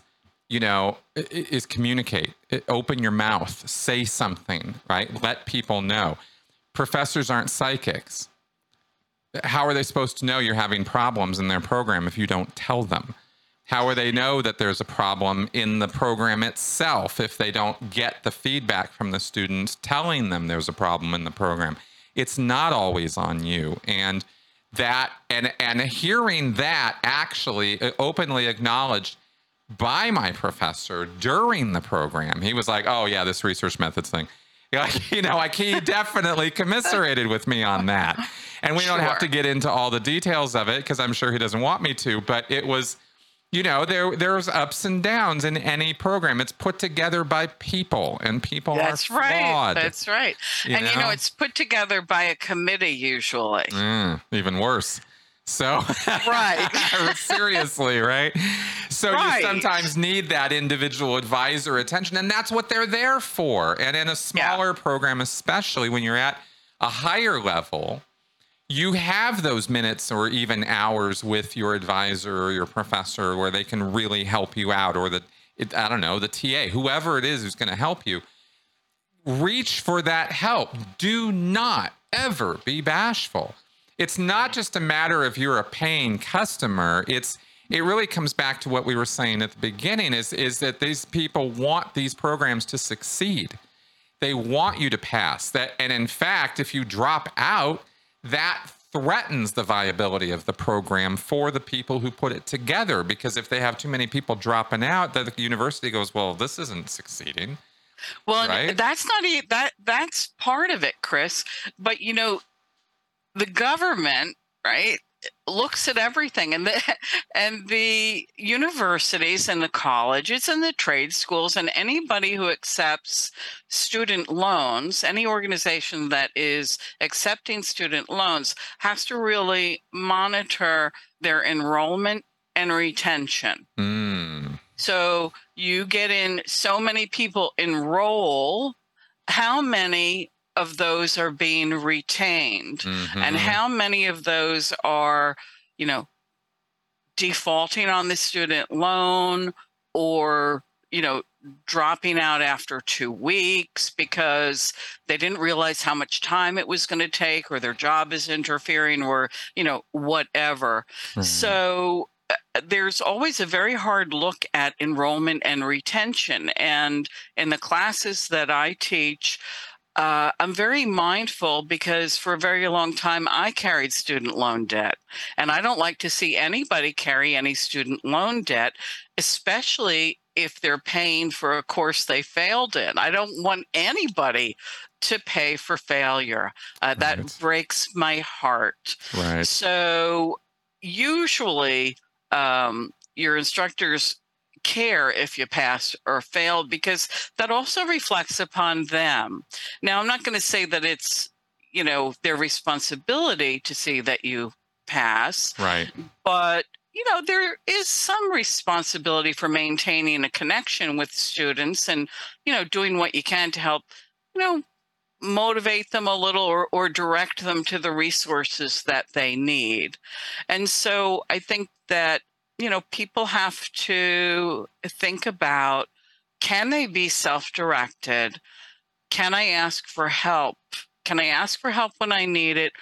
you know, is communicate. Open your mouth, say something, right? Let people know. Professors aren't psychics. How are they supposed to know you're having problems in their program if you don't tell them? How are they know that there's a problem in the program itself if they don't get the feedback from the students telling them there's a problem in the program? It's not always on you. And that and and hearing that actually uh, openly acknowledged by my professor during the program. He was like, "Oh yeah, this research methods thing." Like, you know, like he definitely commiserated with me on that. And we sure. don't have to get into all the details of it because I'm sure he doesn't want me to. But it was, you know there there's ups and downs in any program it's put together by people and people that's are right flawed, that's right you and you know know? it's put together by a committee usually Mm, even worse so Right. seriously right? So Right. you sometimes need that individual advisor attention and that's what they're there for. And in a smaller program especially when you're at a higher level you have those minutes or even hours with your advisor or your professor where they can really help you out or the i don't know the ta whoever it is who's going to help you. Reach for that help. Do not ever be bashful it's not just a matter of you're a paying customer. It's it really comes back to what we were saying at the beginning is is that these people want these programs to succeed. They want you to pass. That and in fact if you drop out that threatens the viability of the program for the people who put it together. Because if they have too many people dropping out the university goes well this isn't succeeding. Well, Right? that's not e- that that's part of it, Chris. But you know, the government, right, looks at everything, and the and the universities and the colleges and the trade schools and anybody who accepts student loans, any organization that is accepting student loans has to really monitor their enrollment and retention. Mm, So you get in so many people enroll. How many of those are being retained? And mhm. how many of those are, you know, defaulting on the student loan or, you know, dropping out after two weeks because they didn't realize how much time it was going to take or their job is interfering or, you know, whatever. Mhm. So uh, there's always a very hard look at enrollment and retention. And in the classes that I teach, uh, I'm very mindful because for a very long time I carried student loan debt. And I don't like to see anybody carry any student loan debt, especially if they're paying for a course they failed in. I don't want anybody to pay for failure. Uh, that Right. breaks my heart. right So usually um, your instructors care if you pass or fail because that also reflects upon them. Now, I'm not going to say that it's, you know, their responsibility to see that you pass, right but you know there is some responsibility for maintaining a connection with students and you know doing what you can to help you know motivate them a little or, or direct them to the resources that they need and so i think that you know people have to think about can they be self-directed can i ask for help can i ask for help when i need it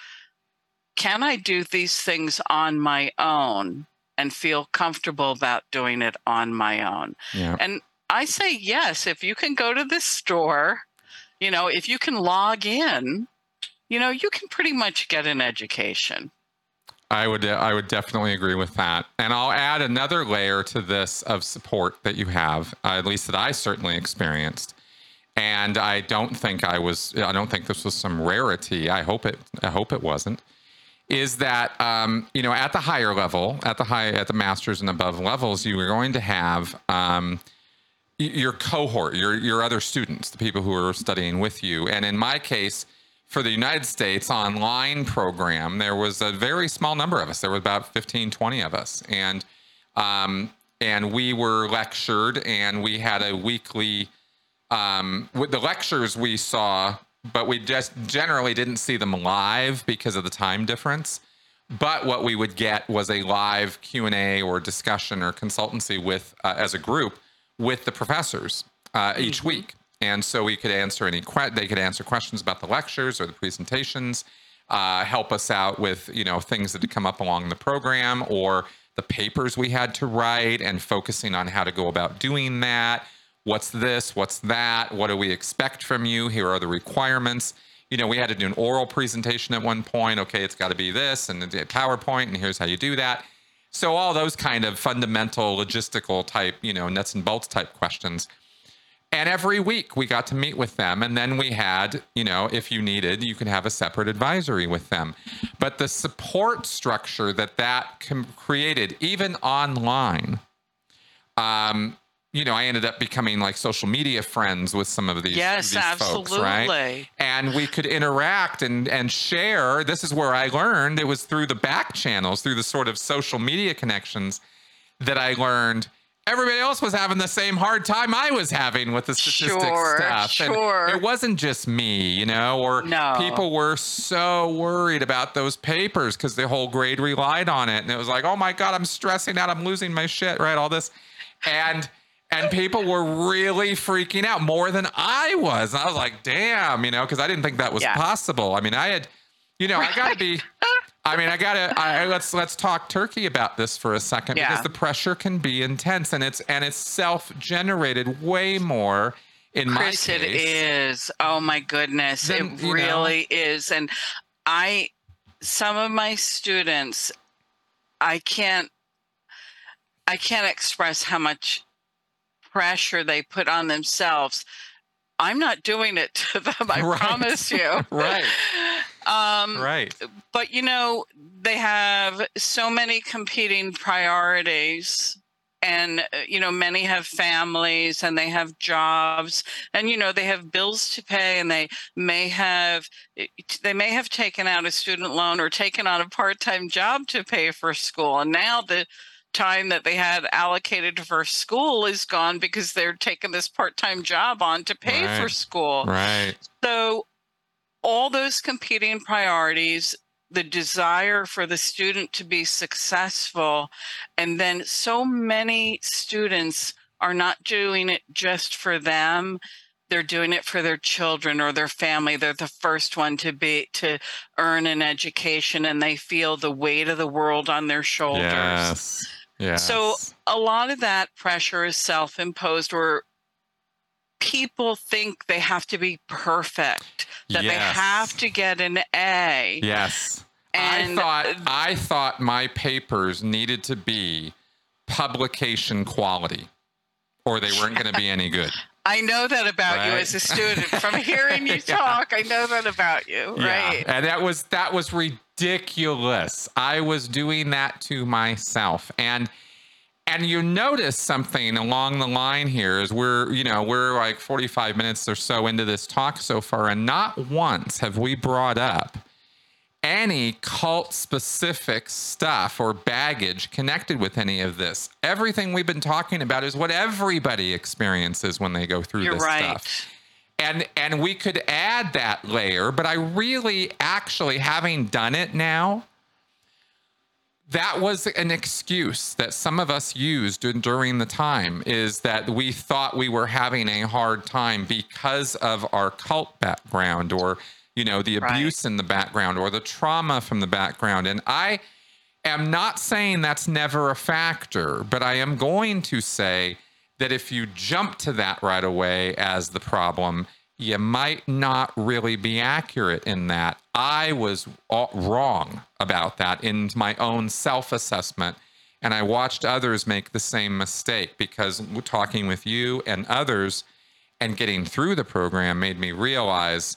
can I do these things on my own and feel comfortable about doing it on my own? yeah And I say yes, if you can go to the store, you know, if you can log in, you know, you can pretty much get an education. I would I would definitely agree with that. And I'll add another layer to this of support that you have, uh, at least that I certainly experienced. And I don't think I was I don't think this was some rarity. I hope it I hope it wasn't. Is that um, you know at the higher level, at the high at the masters and above levels, you are going to have um, your cohort, your your other students, the people who are studying with you. And in my case, for the United States online program, there was a very small number of us. There were about 15, 20 of us. And um, and we were lectured and we had a weekly um, with the lectures we saw, but we just generally didn't see them live because of the time difference. But what we would get was a live Q and A or discussion or consultancy with uh, as a group with the professors uh, each week, and so we could answer any que- they could answer questions about the lectures or the presentations, uh, help us out with you know things that had come up along the program or the papers we had to write and focusing on how to go about doing that. What's this? What's that? What do we expect from you? Here are the requirements. You know we had to do an oral presentation at one point. Okay it's got to be this and a powerpoint and here's how you do that. So all those kind of fundamental logistical type you know nuts and bolts type questions and every week we got to meet with them and then we had you know if you needed you could have a separate advisory with them but the support structure that that created even online um, you know, I ended up becoming like social media friends with some of these, yes, these absolutely. folks, right? And we could interact and and share. This is where I learned. It was through the back channels, through the sort of social media connections that I learned everybody else was having the same hard time I was having with the statistics sure, stuff. Sure. And it wasn't just me, you know, or no. people were so worried about those papers because the whole grade relied on it. And it was like, oh my God, I'm stressing out. I'm losing my shit, right? All this. And and people were really freaking out more than I was. And I was like, damn, you know, because I didn't think that was yeah. possible. I mean, I had, you know, I got to be I mean, I gotta I, let's let's talk turkey about this for a second yeah. because the pressure can be intense and it's and it's self generated way more in Chris, my case. it is. Oh my goodness, it really know. is. And I, some of my students, I can't, I can't express how much pressure they put on themselves. I'm not doing it to them. I right. promise you. right. Um, right. But you know, they have so many competing priorities. And, uh, you know, many have families and they have jobs and, you know, they have bills to pay and they may have, they may have taken out a student loan or taken on a part time job to pay for school. And now the, time that they had allocated for school is gone because they're taking this part-time job on to pay right. for school. Right. So all those competing priorities, the desire for the student to be successful, and then so many students are not doing it just for them they're doing it for their children or their family they're the first one to be to earn an education and they feel the weight of the world on their shoulders yes. Yes. so a lot of that pressure is self-imposed or people think they have to be perfect, that yes. they have to get an A. Yes. And I thought I thought my papers needed to be publication quality or they weren't going to be any good. I know that about right? you as a student. From hearing you talk, yeah. I know that about you, right? Yeah. And that was that was ridiculous. I was doing that to myself. And and you notice something along the line here is we're you know we're like 45 minutes or so into this talk so far and not once have we brought up any cult specific stuff or baggage connected with any of this everything we've been talking about is what everybody experiences when they go through You're this right. stuff and and we could add that layer but i really actually having done it now that was an excuse that some of us used during the time is that we thought we were having a hard time because of our cult background or you know the abuse right. in the background or the trauma from the background and i am not saying that's never a factor but i am going to say that if you jump to that right away as the problem you might not really be accurate in that. I was wrong about that in my own self assessment. And I watched others make the same mistake because talking with you and others and getting through the program made me realize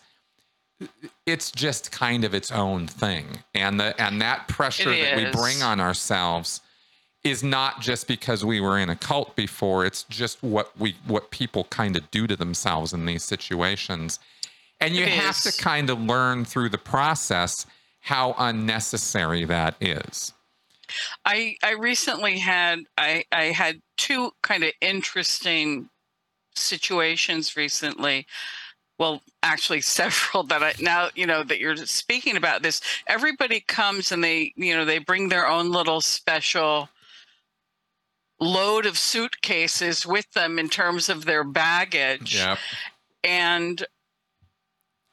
it's just kind of its own thing. And the and that pressure that we bring on ourselves is not just because we were in a cult before it's just what we what people kind of do to themselves in these situations. And you it have is. to kind of learn through the process how unnecessary that is. I i recently had i i had two kind of interesting situations recently. Well actually several that i now you know that you're speaking about this everybody comes and they you know they bring their own little special load of suitcases with them in terms of their baggage. Yep. And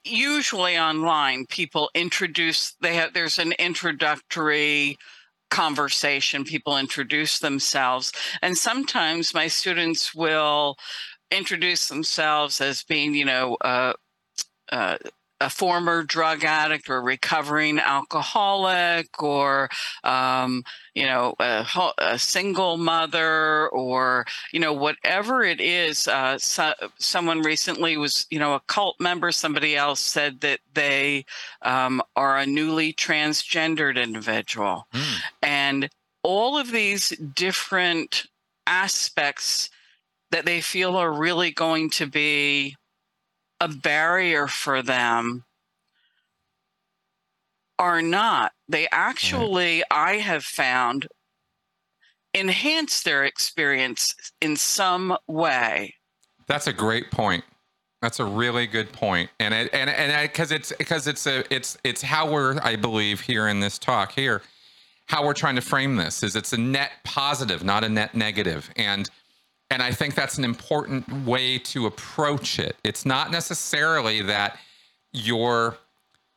usually online people introduce they have there's an introductory conversation people introduce themselves and sometimes my students will introduce themselves as being you know uh, uh, a former drug addict or recovering alcoholic or um, you know a, a, single mother or you know whatever it is uh, so, someone recently was you know a cult member somebody else said that they um, are a newly transgendered individual mm. and all of these different aspects that they feel are really going to be a barrier for them are not. They actually, right. I have found, enhance their experience in some way. That's a great point. That's a really good point, and it, and and because it's because it's a it's it's how we're I believe here in this talk here, how we're trying to frame this is it's a net positive, not a net negative, and and I think that's an important way to approach it. It's not necessarily that your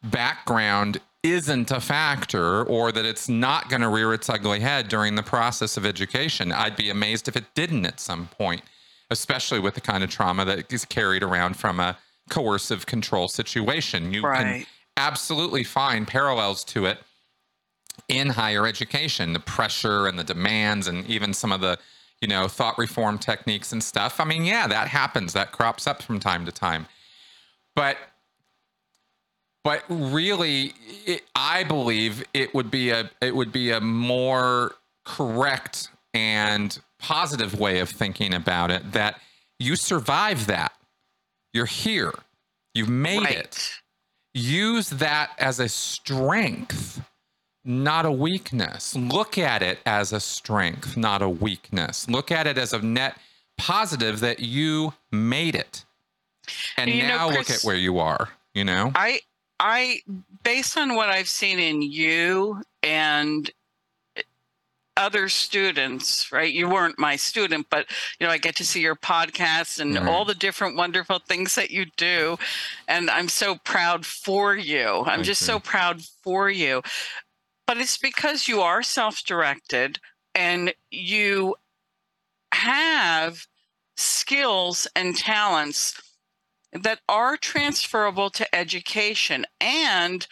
background isn't a factor or that it's not going to rear its ugly head during the process of education. I'd be amazed if it didn't at some point, especially with the kind of trauma that is carried around from a coercive control situation. You right. can absolutely find parallels to it in higher education, the pressure and the demands and even some of the you know, thought reform techniques and stuff. I mean, yeah, that happens. That crops up from time to time. But but really it, I believe it would be a it would be a more correct and positive way of thinking about it that you survive that. You're here. You've made right. it. Use that as a strength not a weakness. Look at it as a strength, not a weakness. Look at it as a net positive that you made it. And now know, Chris, look at where you are, you know? I I based on what I've seen in you and other students, right? You weren't my student, but you know, I get to see your podcast and mm-hmm. all the different wonderful things that you do. And I'm so proud for you. I'm Thank just you. so proud for you but it's because you are self directed and you have skills and talents that are transferable to education. And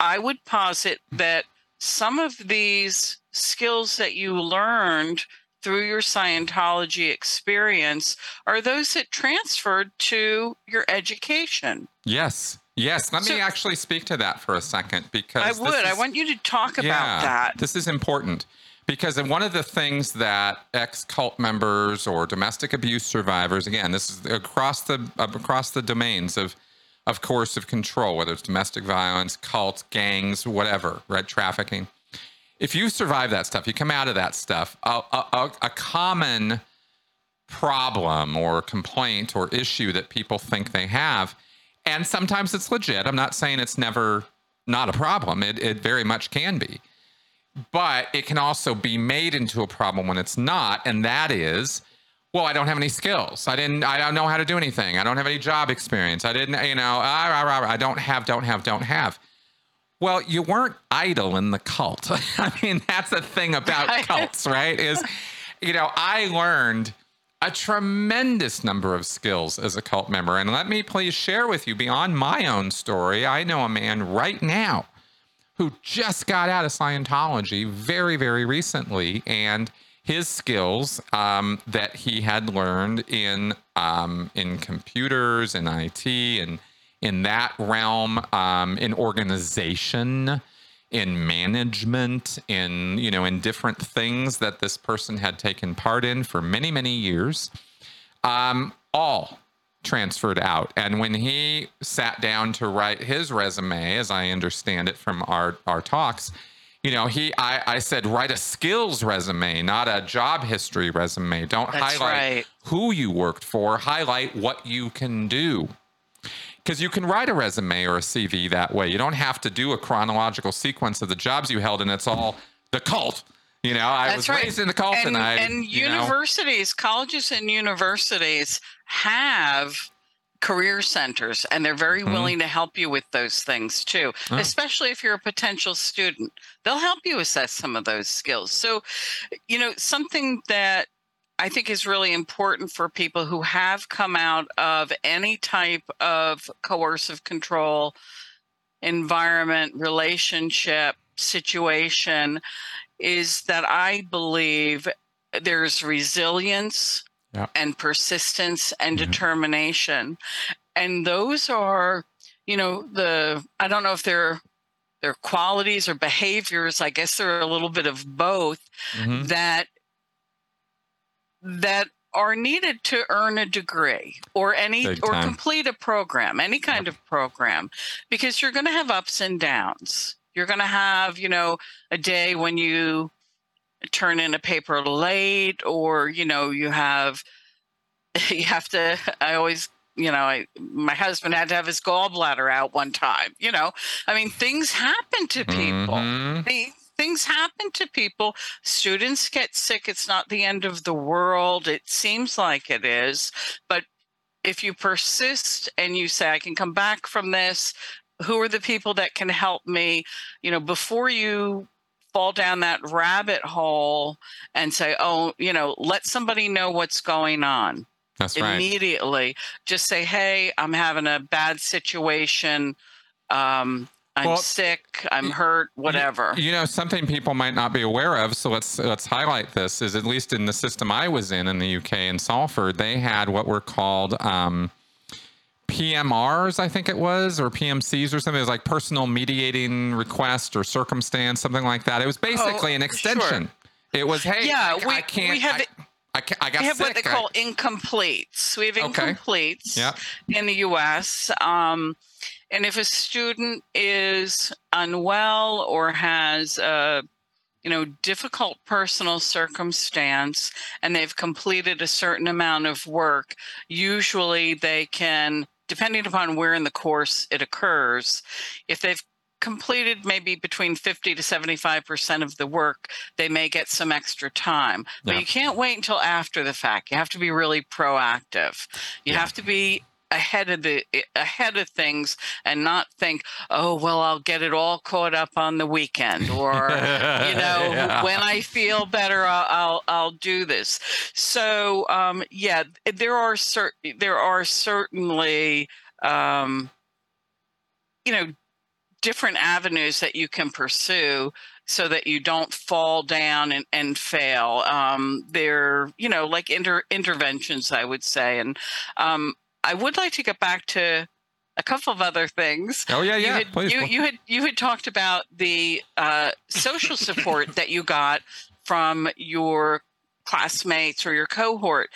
I would posit that some of these skills that you learned through your Scientology experience are those that transferred to your education. Yes. Yes, let so, me actually speak to that for a second because I would. Is, I want you to talk yeah, about that. This is important because one of the things that ex cult members or domestic abuse survivors, again, this is across the across the domains of of coercive control, whether it's domestic violence, cult, gangs, whatever, right, trafficking. If you survive that stuff, you come out of that stuff. A, a, a common problem or complaint or issue that people think they have and sometimes it's legit. I'm not saying it's never not a problem. It, it very much can be. But it can also be made into a problem when it's not. And that is, well, I don't have any skills. I didn't, I don't know how to do anything. I don't have any job experience. I didn't, you know, ah, I don't have, don't have, don't have. Well, you weren't idle in the cult. I mean, that's the thing about cults, right? Is, you know, I learned a tremendous number of skills as a cult member. And let me please share with you beyond my own story. I know a man right now who just got out of Scientology very, very recently. And his skills um, that he had learned in um, in computers and IT and in that realm um, in organization in management in you know in different things that this person had taken part in for many many years um, all transferred out. And when he sat down to write his resume as i understand it from our our talks you know he i, I said write a skills resume not a job history resume. Don't That's highlight right. who you worked for highlight what you can do because you can write a resume or a CV that way. You don't have to do a chronological sequence of the jobs you held, and it's all the cult. You know, I That's was right. raised in the cult, and, and I and universities, know. colleges, and universities have career centers and they're very mm-hmm. willing to help you with those things too oh. especially if you're a potential student they'll help you assess some of those skills so you know something that I think is really important for people who have come out of any type of coercive control environment, relationship, situation is that I believe there's resilience and persistence and mm-hmm. determination. And those are, you know, the I don't know if they're they're qualities or behaviors, I guess they're a little bit of both mm-hmm. that that are needed to earn a degree or any or complete a program, any kind of program, because you're going to have ups and downs. You're going to have, you know, a day when you turn in a paper late or, you know, you have you have to I always you know, I my husband had to have his gallbladder out one time. You know, I mean, things happen to people. Mhm. They, things happen to people. Students get sick. It's not the end of the world. It seems like it is. But if you persist and you say, I can come back from this, who are the people that can help me? You know, before you fall down that rabbit hole and say, oh, you know, let somebody know what's going on That's right. immediately. Just say, "Hey, I'm having a bad situation. Um, I'm Well, sick. I'm hurt. Whatever." You know, something people might not be aware of, so let's let's highlight this. Is at least in the system I was in in the UK in Salford, they had what were called um, PMRs, I think it was, or PMCs or something. It was like personal mediating request or circumstance, something like that. It was basically an Oh, sure. extension. It was, hey, Yeah, I, we- I can't. we have I, I, I got we have sick. what they I- call incompletes. We have Okay. incompletes Yep. in the U.S. Um, and if a student is unwell or has a you know difficult personal circumstance and they've completed a certain amount of work usually they can depending upon where in the course it occurs if they've completed maybe between 50 to 75% of the work they may get some extra time. But you can't wait until after the fact. You have to be really proactive. You Yeah. have to be ahead of the ahead of things and not think oh well i'll get it all caught up on the weekend or you know Yeah. when i feel better i'll i'll, I'll do this. So um yeah there are cer- there are certainly um you know different avenues that you can pursue so that you don't fall down and, and fail. Um they're you know like inter- interventions i would say. And um i would like to get back to a couple of other things oh yeah, you yeah. had, please. you, you had you had talked about the uh, social support that you got from your classmates or your cohort.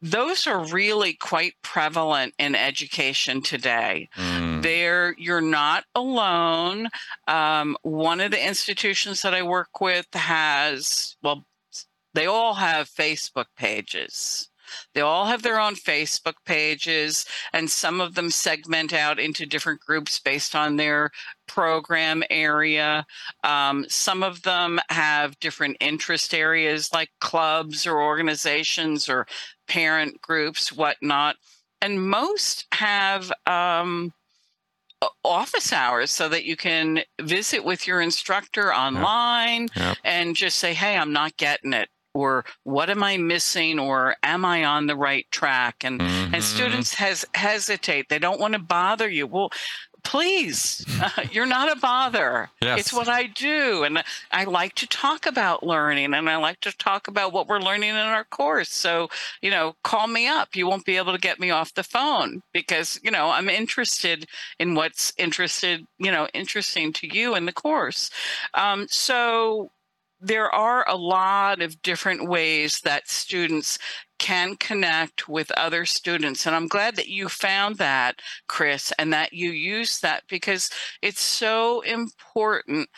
Those are really quite prevalent in education today. Mm, There, you're not alone. Um, one of the institutions that I work with has, well, they all have Facebook pages. They all have their own Facebook pages, and some of them segment out into different groups based on their program area. Um, some of them have different interest areas like clubs or organizations or parent groups, whatnot. And most have um, office hours so that you can visit with your instructor online Yep. and just say, hey, I'm not getting it. Or what am I missing? Or am I on the right track? And mhm. and students has hesitate. They don't want to bother you. Well, please, you're not a bother. Yes. It's what I do, and I like to talk about learning, and I like to talk about what we're learning in our course. So you know, call me up. You won't be able to get me off the phone because you know I'm interested in what's interested, you know, interesting to you in the course. Um, so there are a lot of different ways that students can connect with other students. And I'm glad that you found that, Chris, and that you use that because it's so important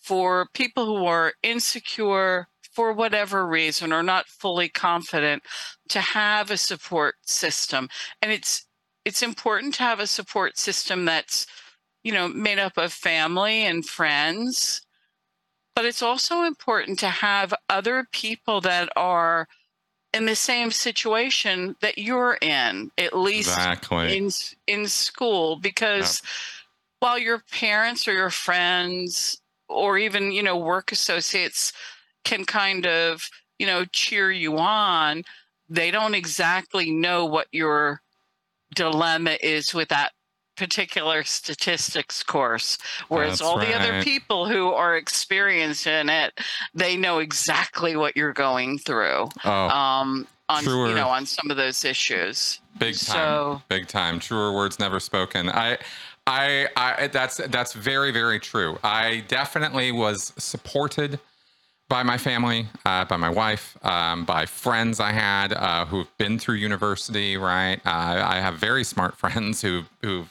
for people who are insecure for whatever reason or not fully confident to have a support system. And it's it's important to have a support system that's you know made up of family and friends but it's also important to have other people that are in the same situation that you're in at least exactly. in in school because while your parents or your friends or even you know work associates can kind of you know cheer you on they don't exactly know what your dilemma is with that particular statistics course whereas That's all the other people who are experienced in it they know exactly what you're going through oh, um on Truer. you know on some of those issues big time. so big time. Truer words never spoken. I, I, I, that's that's very very true. I definitely was supported by my family, uh, by my wife, um, by friends I had uh, who've been through university. Right, uh, I have very smart friends who who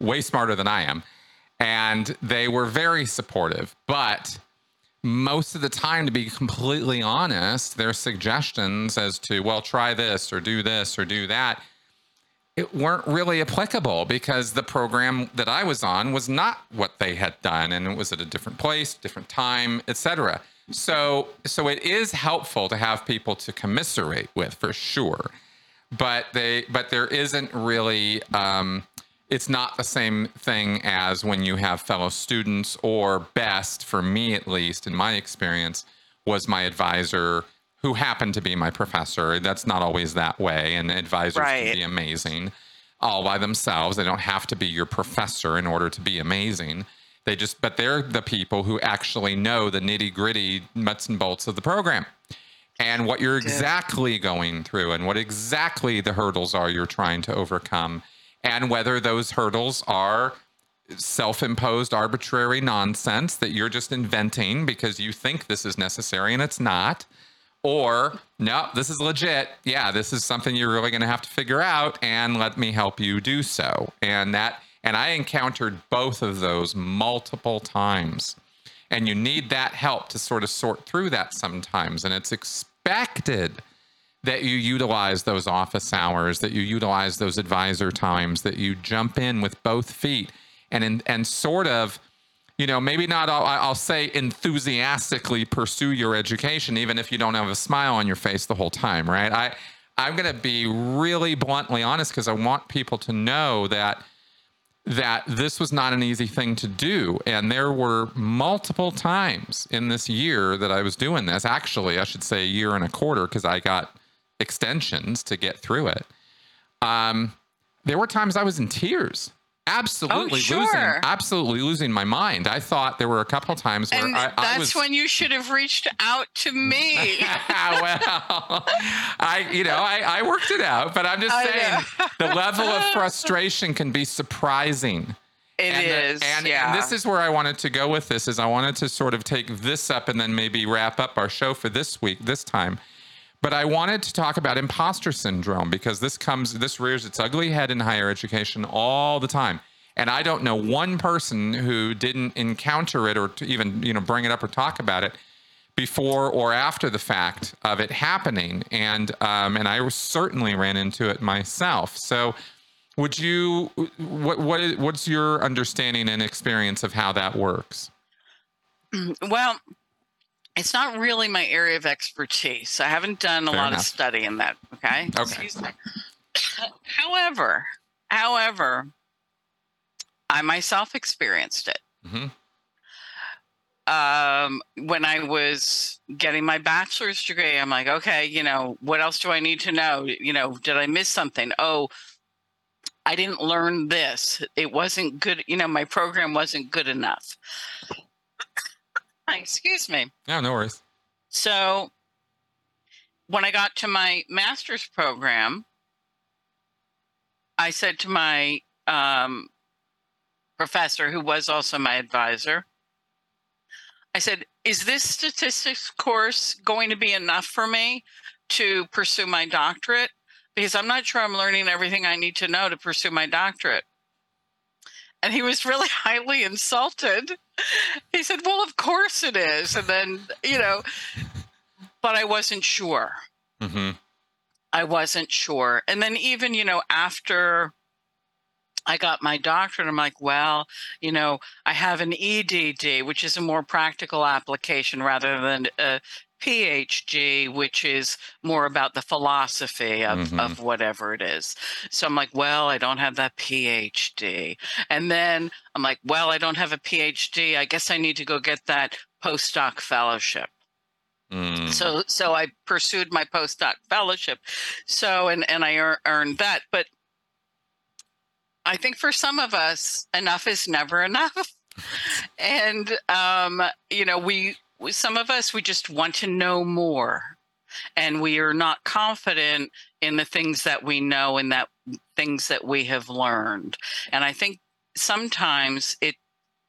way smarter than I am, and they were very supportive. But most of the time, to be completely honest, their suggestions as to well, try this or do this or do that it weren't really applicable because the program that I was on was not what they had done and it was at a different place, different time, etc. So so it is helpful to have people to commiserate with for sure. But they but there isn't really um, it's not the same thing as when you have fellow students or best for me at least in my experience was my advisor who happened to be my professor. That's not always that way, and advisors right. can be amazing all by themselves. They don't have to be your professor in order to be amazing. They just, but they're the people who actually know the nitty gritty nuts and bolts of the program and what you're exactly going through and what exactly the hurdles are you're trying to overcome and whether those hurdles are self imposed arbitrary nonsense that you're just inventing because you think this is necessary and it's not or no, this is legit. Yeah, this is something you're really going to have to figure out, and let me help you do so. And that, and I encountered both of those multiple times. And you need that help to sort of sort through that sometimes. And it's expected that you utilize those office hours, that you utilize those advisor times, that you jump in with both feet and in, and sort of you know, maybe not, I'll, I'll, say enthusiastically pursue your education, even if you don't have a smile on your face the whole time, right? I, I'm going to be really bluntly honest because I want people to know that that this was not an easy thing to do. And there were multiple times in this year that I was doing this. Actually, I should say a year and a quarter because I got extensions to get through it. Um, there were times I was in tears absolutely oh, sure. losing absolutely losing my mind. I thought there were a couple times where and I, that's I was, when you should have reached out to me. well, I you know I, I worked it out, but I'm just saying the level of frustration can be surprising. It and is, the, and, yeah. and this is where I wanted to go with this. Is I wanted to sort of take this up and then maybe wrap up our show for this week, this time. But I wanted to talk about imposter syndrome because this comes, this rears its ugly head in higher education all the time. And I don't know one person who didn't encounter it or even, you know, bring it up or talk about it before or after the fact of it happening. And um, and I certainly ran into it myself. So, would you what what what's your understanding and experience of how that works? Well, it's not really my area of expertise. I haven't done a Fair lot enough. of study in that. Okay. Okay. however, however, I myself experienced it. Mm-hmm. Um, when I was getting my bachelor's degree, I'm like, okay, you know, what else do I need to know? You know, did I miss something? Oh, I didn't learn this. It wasn't good. You know, my program wasn't good enough. Excuse me. Yeah, no worries. So when I got to my master's program, I said to my um, professor, who was also my advisor, I said, Is this statistics course going to be enough for me to pursue my doctorate? Because I'm not sure I'm learning everything I need to know to pursue my doctorate. And he was really highly insulted. He said, Well, of course it is. And then, you know, but I wasn't sure. Mm-hmm. I wasn't sure. And then, even, you know, after I got my doctorate, I'm like, well, you know, I have an EDD, which is a more practical application rather than a PhD, which is more about the philosophy of, mm-hmm. of whatever it is. So I'm like, well, I don't have that PhD. And then I'm like, well, I don't have a PhD. I guess I need to go get that postdoc fellowship. Mm. So so I pursued my postdoc fellowship. So and and I er- earned that. But I think for some of us, enough is never enough. and um, you know, we some of us we just want to know more. And we are not confident in the things that we know and that things that we have learned. And i think sometimes it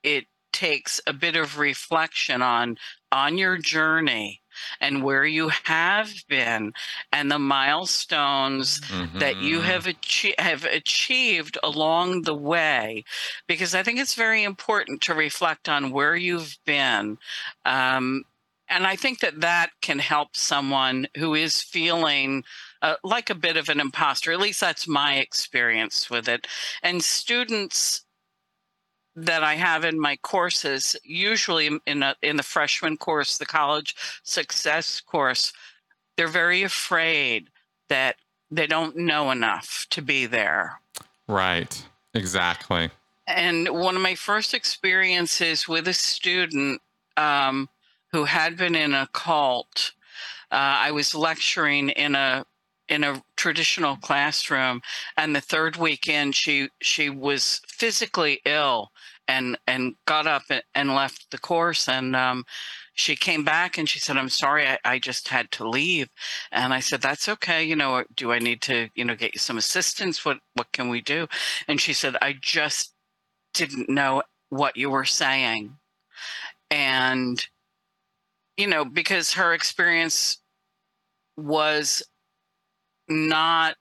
it takes a bit of reflection on on your journey and where you have been and the milestones mm-hmm. that you mm-hmm. have, achi- have achieved along the way because i think it's very important to reflect on where you've been um, and i think that that can help someone who is feeling uh, like a bit of an imposter at least that's my experience with it and students that I have in my courses, usually in a, in the freshman course, the college success course, they're very afraid that they don't know enough to be there. Right. Exactly. And one of my first experiences with a student um, who had been in a cult, uh, I was lecturing in a in a traditional classroom and the third weekend she she was physically ill and and got up and left the course and um, she came back and she said i'm sorry I, I, just had to leave. And i said that's okay you know do i need to you know get you some assistance? What what can we do? And she said i just didn't know what you were saying. And you know because her experience was not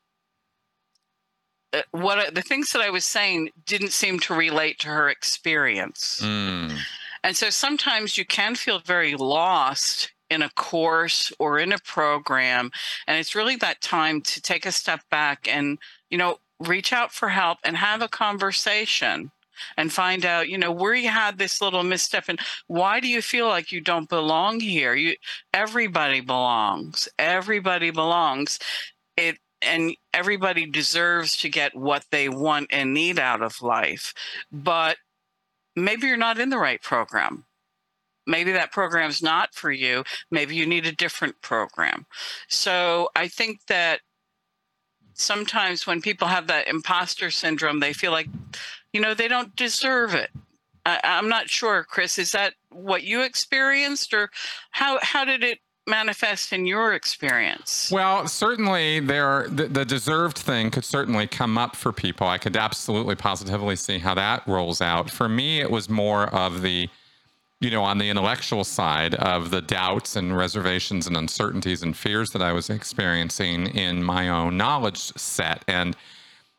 what the things that I was saying didn't seem to relate to her experience. Mm. And so sometimes you can feel very lost in a course or in a program and it's really that time to take a step back and you know reach out for help and have a conversation and find out you know where you had this little misstep and why do you feel like you don't belong here you everybody belongs everybody belongs it and everybody deserves to get what they want and need out of life but maybe you're not in the right program. Maybe that program's not for you. Maybe you need a different program. So i think that sometimes when people have that imposter syndrome they feel like you know they don't deserve it. I, i'm not sure chris is that what you experienced or how how did it manifest in your experience? Well, certainly there the, the, deserved thing could certainly come up for people. I could absolutely positively see how that rolls out. For me, it was more of the you know, on the intellectual side of the doubts and reservations and uncertainties and fears that I was experiencing in my own knowledge set and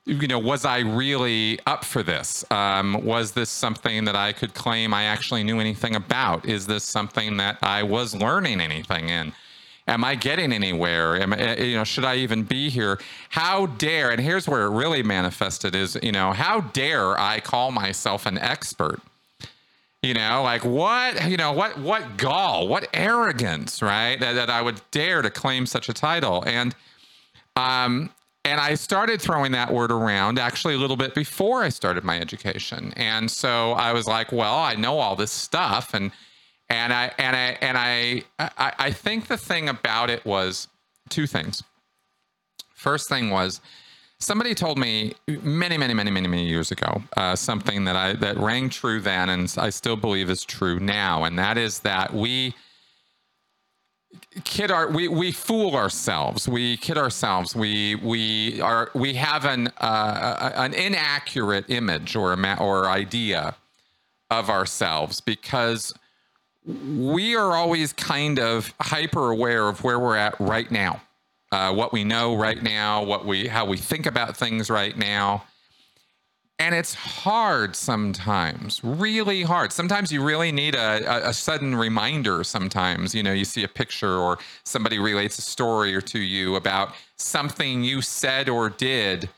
you know, was I really up for this? Um, was this something that I could claim I actually knew anything about? Is this something that I was learning anything in? Am I getting anywhere? Am, eh, you know, should I even be here? How dare? And here's where it really manifested: is you know, how dare I call myself an expert? You know, like what? You know, what? What gall? What arrogance? Right? That, that I would dare to claim such a title and. Um, and I started throwing that word around actually a little bit before I started my education. And so I was like, well, I know all this stuff and and I and I and I I, I think the thing about it was two things. First thing was somebody told me many many many many many years ago uh, something that I that rang true then and I still believe is true now and that is that we kid our we we fool ourselves. We kid ourselves. We we are we have an uh, an inaccurate image or or idea of ourselves because we are always kind of hyper aware of where we're at right now uh, what we know right now what we how we think about things right now and it's hard sometimes really hard. Sometimes you really need a, a, sudden reminder sometimes. You know you see a picture or somebody relates a story or to you about something you said or did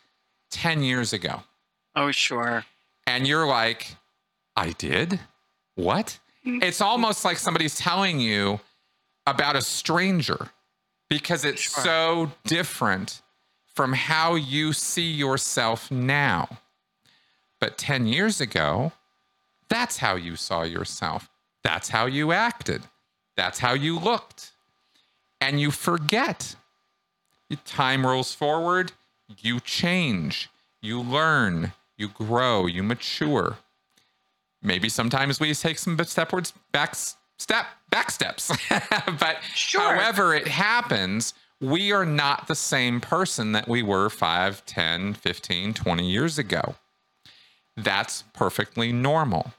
10 years ago. Oh sure. And you're like i did? What? Mm. it's almost like somebody's telling you about a stranger because it's sure. so different from how you see yourself now but 10 years ago, that's how you saw yourself. That's how you acted. That's how you looked. And you forget. Time rolls forward, you change, you learn, you grow, you mature. Maybe sometimes we take some stepwards back step back steps. but sure. however it happens, we are not the same person that we were 5, 10, 15, 20 years ago. That's perfectly normal.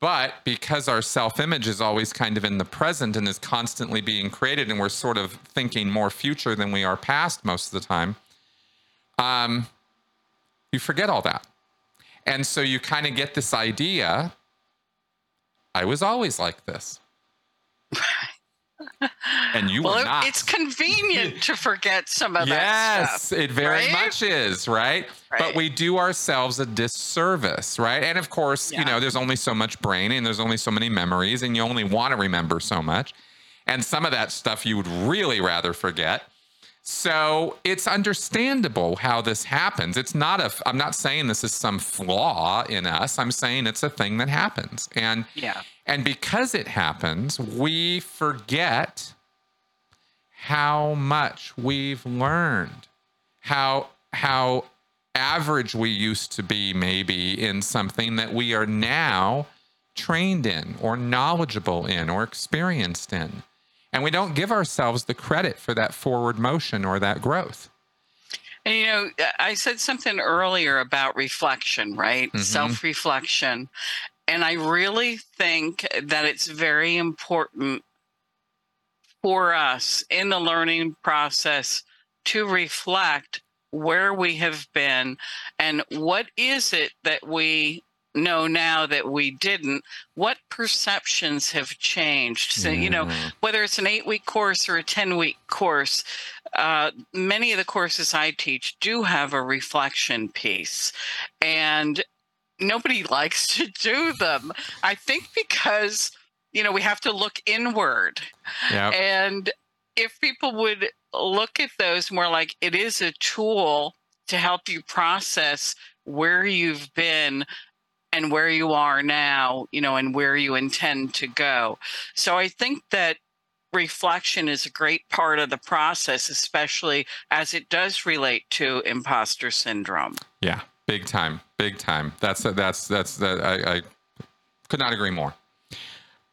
But because our self image is always kind of in the present and is constantly being created, and we're sort of thinking more future than we are past most of the time, um, you forget all that. And so you kind of get this idea I was always like this. and you well, not. It's convenient to forget some of yes, that stuff. Yes, it very right? much is, right? Right. But we do ourselves a disservice, right? And of course, you know, there's only so much brain and there's only so many memories, and you only want to remember so much. And some of that stuff you would really rather forget. So it's understandable how this happens. It's not a, I'm not saying this is some flaw in us. I'm saying it's a thing that happens. And Yeah. and because it happens, we forget how much we've learned, how how average we used to be maybe in something that we are now trained in or knowledgeable in or experienced in. And we don't give ourselves the credit for that forward motion or that growth. And you know, I said something earlier about reflection, right? Mhm. Self reflection. And I really think that it's very important for us in the learning process to reflect where we have been and what is it that we know now that we didn't what perceptions have changed? So you know whether it's an eight week course or a 10 week course uh, many of the courses i teach do have a reflection piece and nobody likes to do them. I think because you know we have to look inward. Yep. and if people would look at those more like it is a tool to help you process where you've been and where you are now, you know, and where you intend to go. So I think that reflection is a great part of the process, especially as it does relate to imposter syndrome. Yeah, big time, big time. That's that's that's that. I, I could not agree more.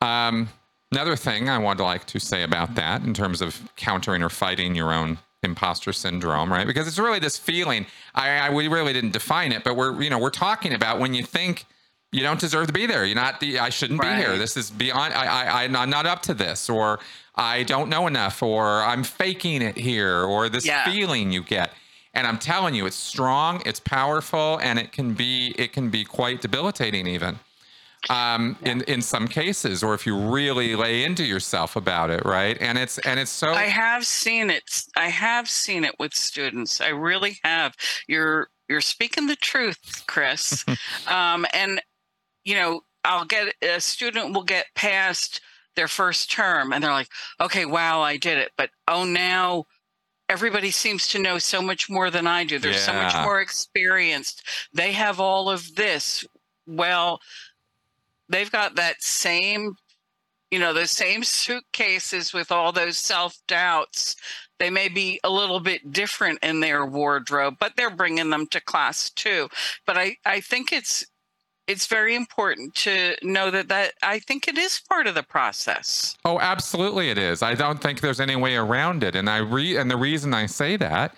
Um, another thing I would like to say about that, in terms of countering or fighting your own imposter syndrome, right? Because it's really this feeling. I, I we really didn't define it, but we're you know we're talking about when you think you don't deserve to be there. You're not the. I shouldn't be here. This is beyond. I, I I'm not up to this, or I don't know enough, or I'm faking it here, or this Yeah. feeling you get. And I'm telling you, it's strong, it's powerful, and it can be it can be quite debilitating even. Um, in in some cases, or if you really lay into yourself about it, right? And it's and it's so I have seen it. I have seen it with students. I really have. You're you're speaking the truth, Chris. um, and you know, I'll get a student will get past their first term, and they're like, "Okay, wow, I did it." But oh, now everybody seems to know so much more than I do. They're so much more experienced. They have all of this. Well, they've got that same you know those same suitcases with all those self-doubts they may be a little bit different in their wardrobe but they're bringing them to class too but i i think it's it's very important to know that that i think it is part of the process Oh, absolutely, it is. I don't think there's any way around it. And I re and the reason I say that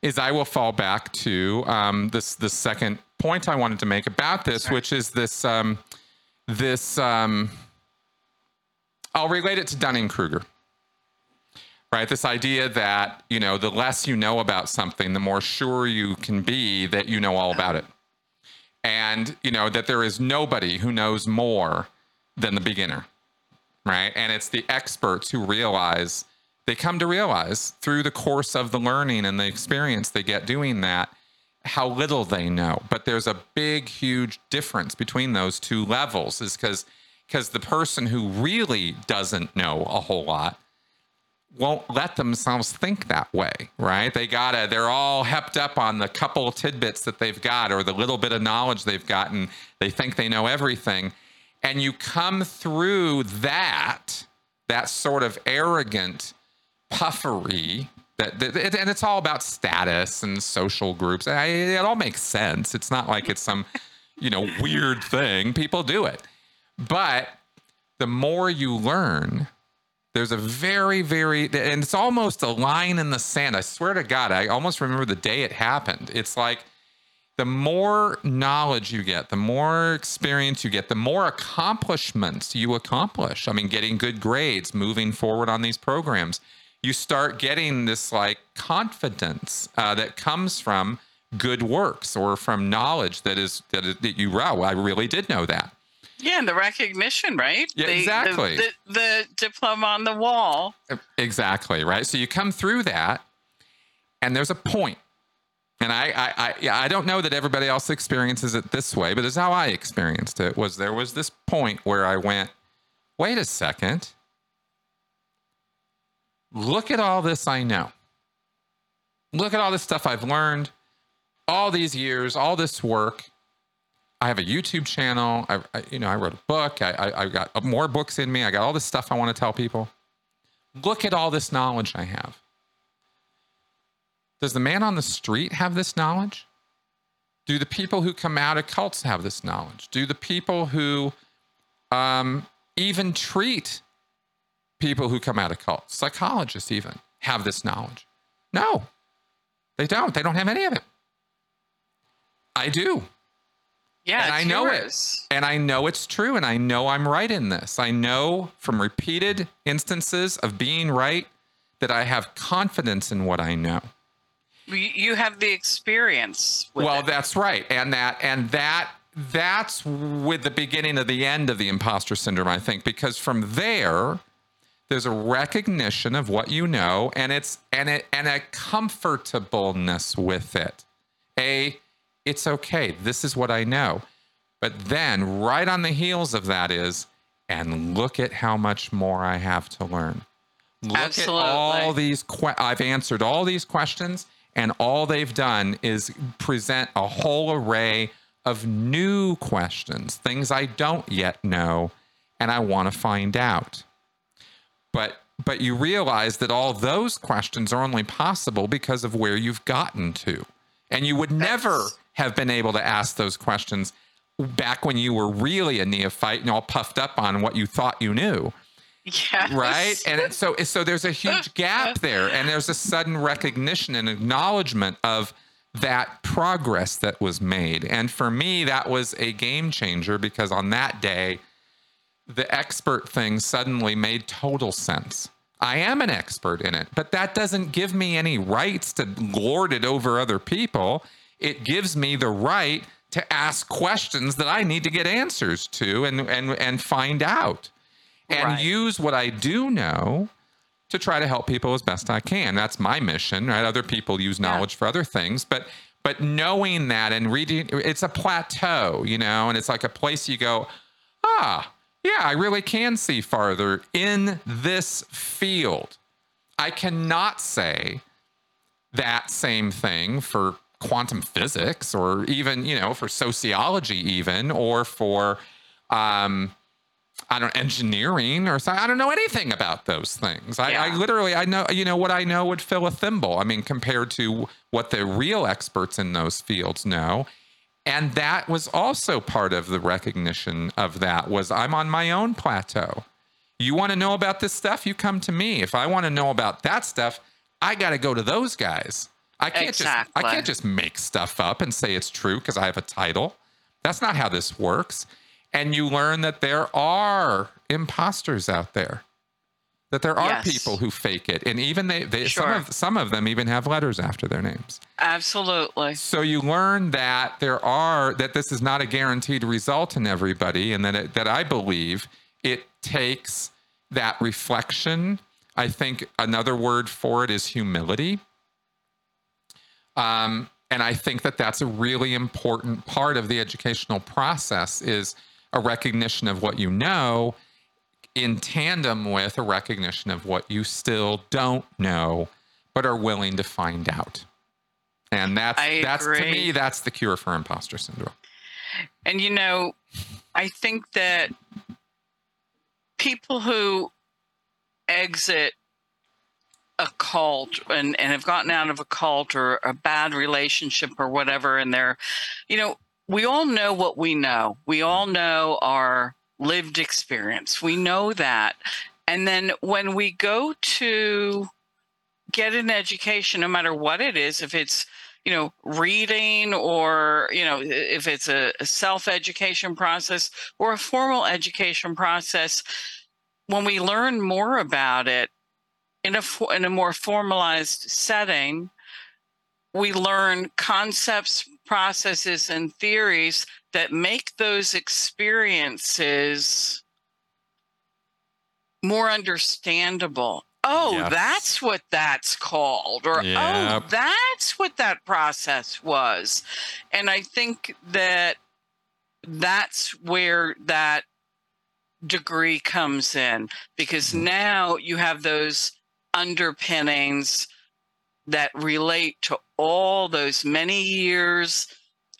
is I will fall back to um, this the second point I wanted to make about this, which is this um, this. Um, I'll relate it to Dunning Kruger. Right, this idea that you know the less you know about something, the more sure you can be that you know all about it, and you know that there is nobody who knows more than the beginner right? And it's the experts who realize they come to realize through the course of the learning and the experience they get doing that how little they know. But there's a big, huge difference between those two levels, is because because the person who really doesn't know a whole lot won't let themselves think that way, right? They gotta, they're all hepped up on the couple tidbits that they've got or the little bit of knowledge they've gotten. They think they know everything. And you come through that, that sort of arrogant puffery that, that it, and it's all about status and social groups. I, it all makes sense. It's not like it's some, you know, weird thing. People do it. But the more you learn, there's a very, very, and it's almost a line in the sand. I swear to God, I almost remember the day it happened. It's like the more knowledge you get, the more experience you get, the more accomplishments you accomplish. I mean, getting good grades, moving forward on these programs, you start getting this like confidence uh, that comes from good works or from knowledge that is that, is, that you wow, I really did know that. Yeah, and the recognition, right? Yeah, the, exactly. The, the, the diploma on the wall. Exactly, right? So you come through that, and there's a. And I, I, I, yeah, I don't know that everybody else experiences it this way, but this is how I experienced it. Was there was this point where I went, wait a second, look at all this I know. Look at all this stuff I've learned, all these years, all this work. I have a YouTube channel. I, I you know, I wrote a book. I, I, I got more books in me. I got all this stuff I want to tell people. Look at all this knowledge I have. Does the man on the street have this knowledge? Do the people who come out of cults have this knowledge? Do the people who um, even treat people who come out of cults, psychologists even, have this knowledge? No, they don't. They don't have any of it. I do. Yeah, and I know yours. it. And I know it's true. And I know I'm right in this. I know from repeated instances of being right that I have confidence in what I know. You have the experience. well, it. that's right. And that, and that, that's with the beginning of the end of the imposter syndrome, I think, because from there, there's a recognition of what you know and it's and it and a comfortableness with it. A it's okay. This is what i know. But then right on the heels of that is and look at how much more i have to learn. Look Absolutely. at all these que- i've answered all these questions and all they've done is present a whole array of new questions things i don't yet know and i want to find out but but you realize that all those questions are only possible because of where you've gotten to. And you would never have been able to ask those questions back when you were really a neophyte and all puffed up on what you thought you knew. Yes. Right. And so so there's a huge gap there. And there's a sudden recognition and acknowledgement of that progress that was made. And for me, that was a game changer because on that day, the expert thing suddenly made total sense. I am an expert in it, but that doesn't give me any rights to lord it over other people. It gives me the right to ask questions that I need to get answers to and and and find out. And right. use what I do know to try to help people as best I can. That's my mission, right? Other people use knowledge yeah. for other things, but but knowing that and reading it's a plateau, you know, and it's like a place you go, ah, yeah, I really can see farther in this field. I cannot say that same thing for quantum physics or even, you know, for sociology, even, or for, um, I don't engineering or something. I don't know anything about those things. I, yeah. I, literally, I know, you know, what I know would fill a thimble. I mean, compared to what the real experts in those fields know and that was also part of the recognition of that was i'm on my own plateau. You want to know about this stuff? You come to me. If i want to know about that stuff i got to go to those guys. I can't exactly. just i can't just make stuff up and say it's true because i have a title. That's not how this works. And you learn that there are imposters out there that there are yes. people who fake it and even they, they sure. some of some of them even have letters after their names absolutely so you learn that there are that this is not a guaranteed result in everybody and that it, that i believe it takes that reflection i think another word for it is humility um, and i think that that's a really important part of the educational process is a recognition of what you know in tandem with a recognition of what you still don't know but are willing to find out. And that's I that's agree. to me that's the cure for imposter syndrome. And you know i think that people who exit a cult and, and have gotten out of a cult or a bad relationship or whatever and they're you know we all know what we know. We all know our lived experience. We know that. And then when we go to get an education, no matter what it is, if it's you know, reading or, you know, if it's a, a self education process or a formal education process, when we learn more about it in a, in a more formalized setting, we learn concepts, processes, and theories that make those experiences more understandable. Oh, Yes. that's what that's called. Or, oh, Yep. oh, that's what that process was. And I think that that's where that degree comes in because mm. now you have those underpinnings that relate to all those many years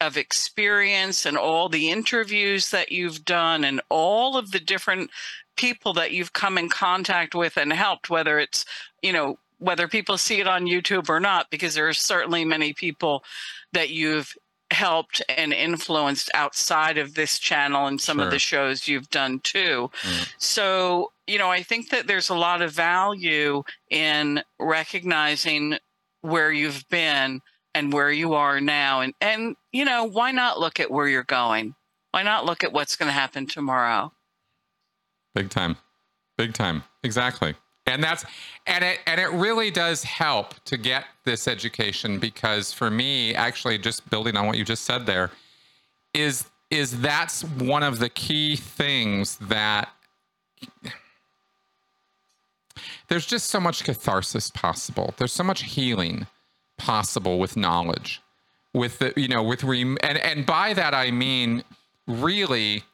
of experience and all the interviews that you've done and all of the different people that you've come in contact with and helped whether it's you know whether people see it on YouTube or not because there are certainly many people that you've helped and influenced outside of this channel and some Sure. of the shows you've done too Mm. so you know i think that there's a lot of value in recognizing where you've been and where you are now and and you know why not look at where you're going why not look at what's going to happen tomorrow Big time. Big time. Exactly. And that's and it and it really does help to get this education because for me, actually just building on what you just said there, is is that's one of the key things that there's just so much catharsis possible. There's so much healing possible with knowledge. With the you know, with rem- and and by that I mean really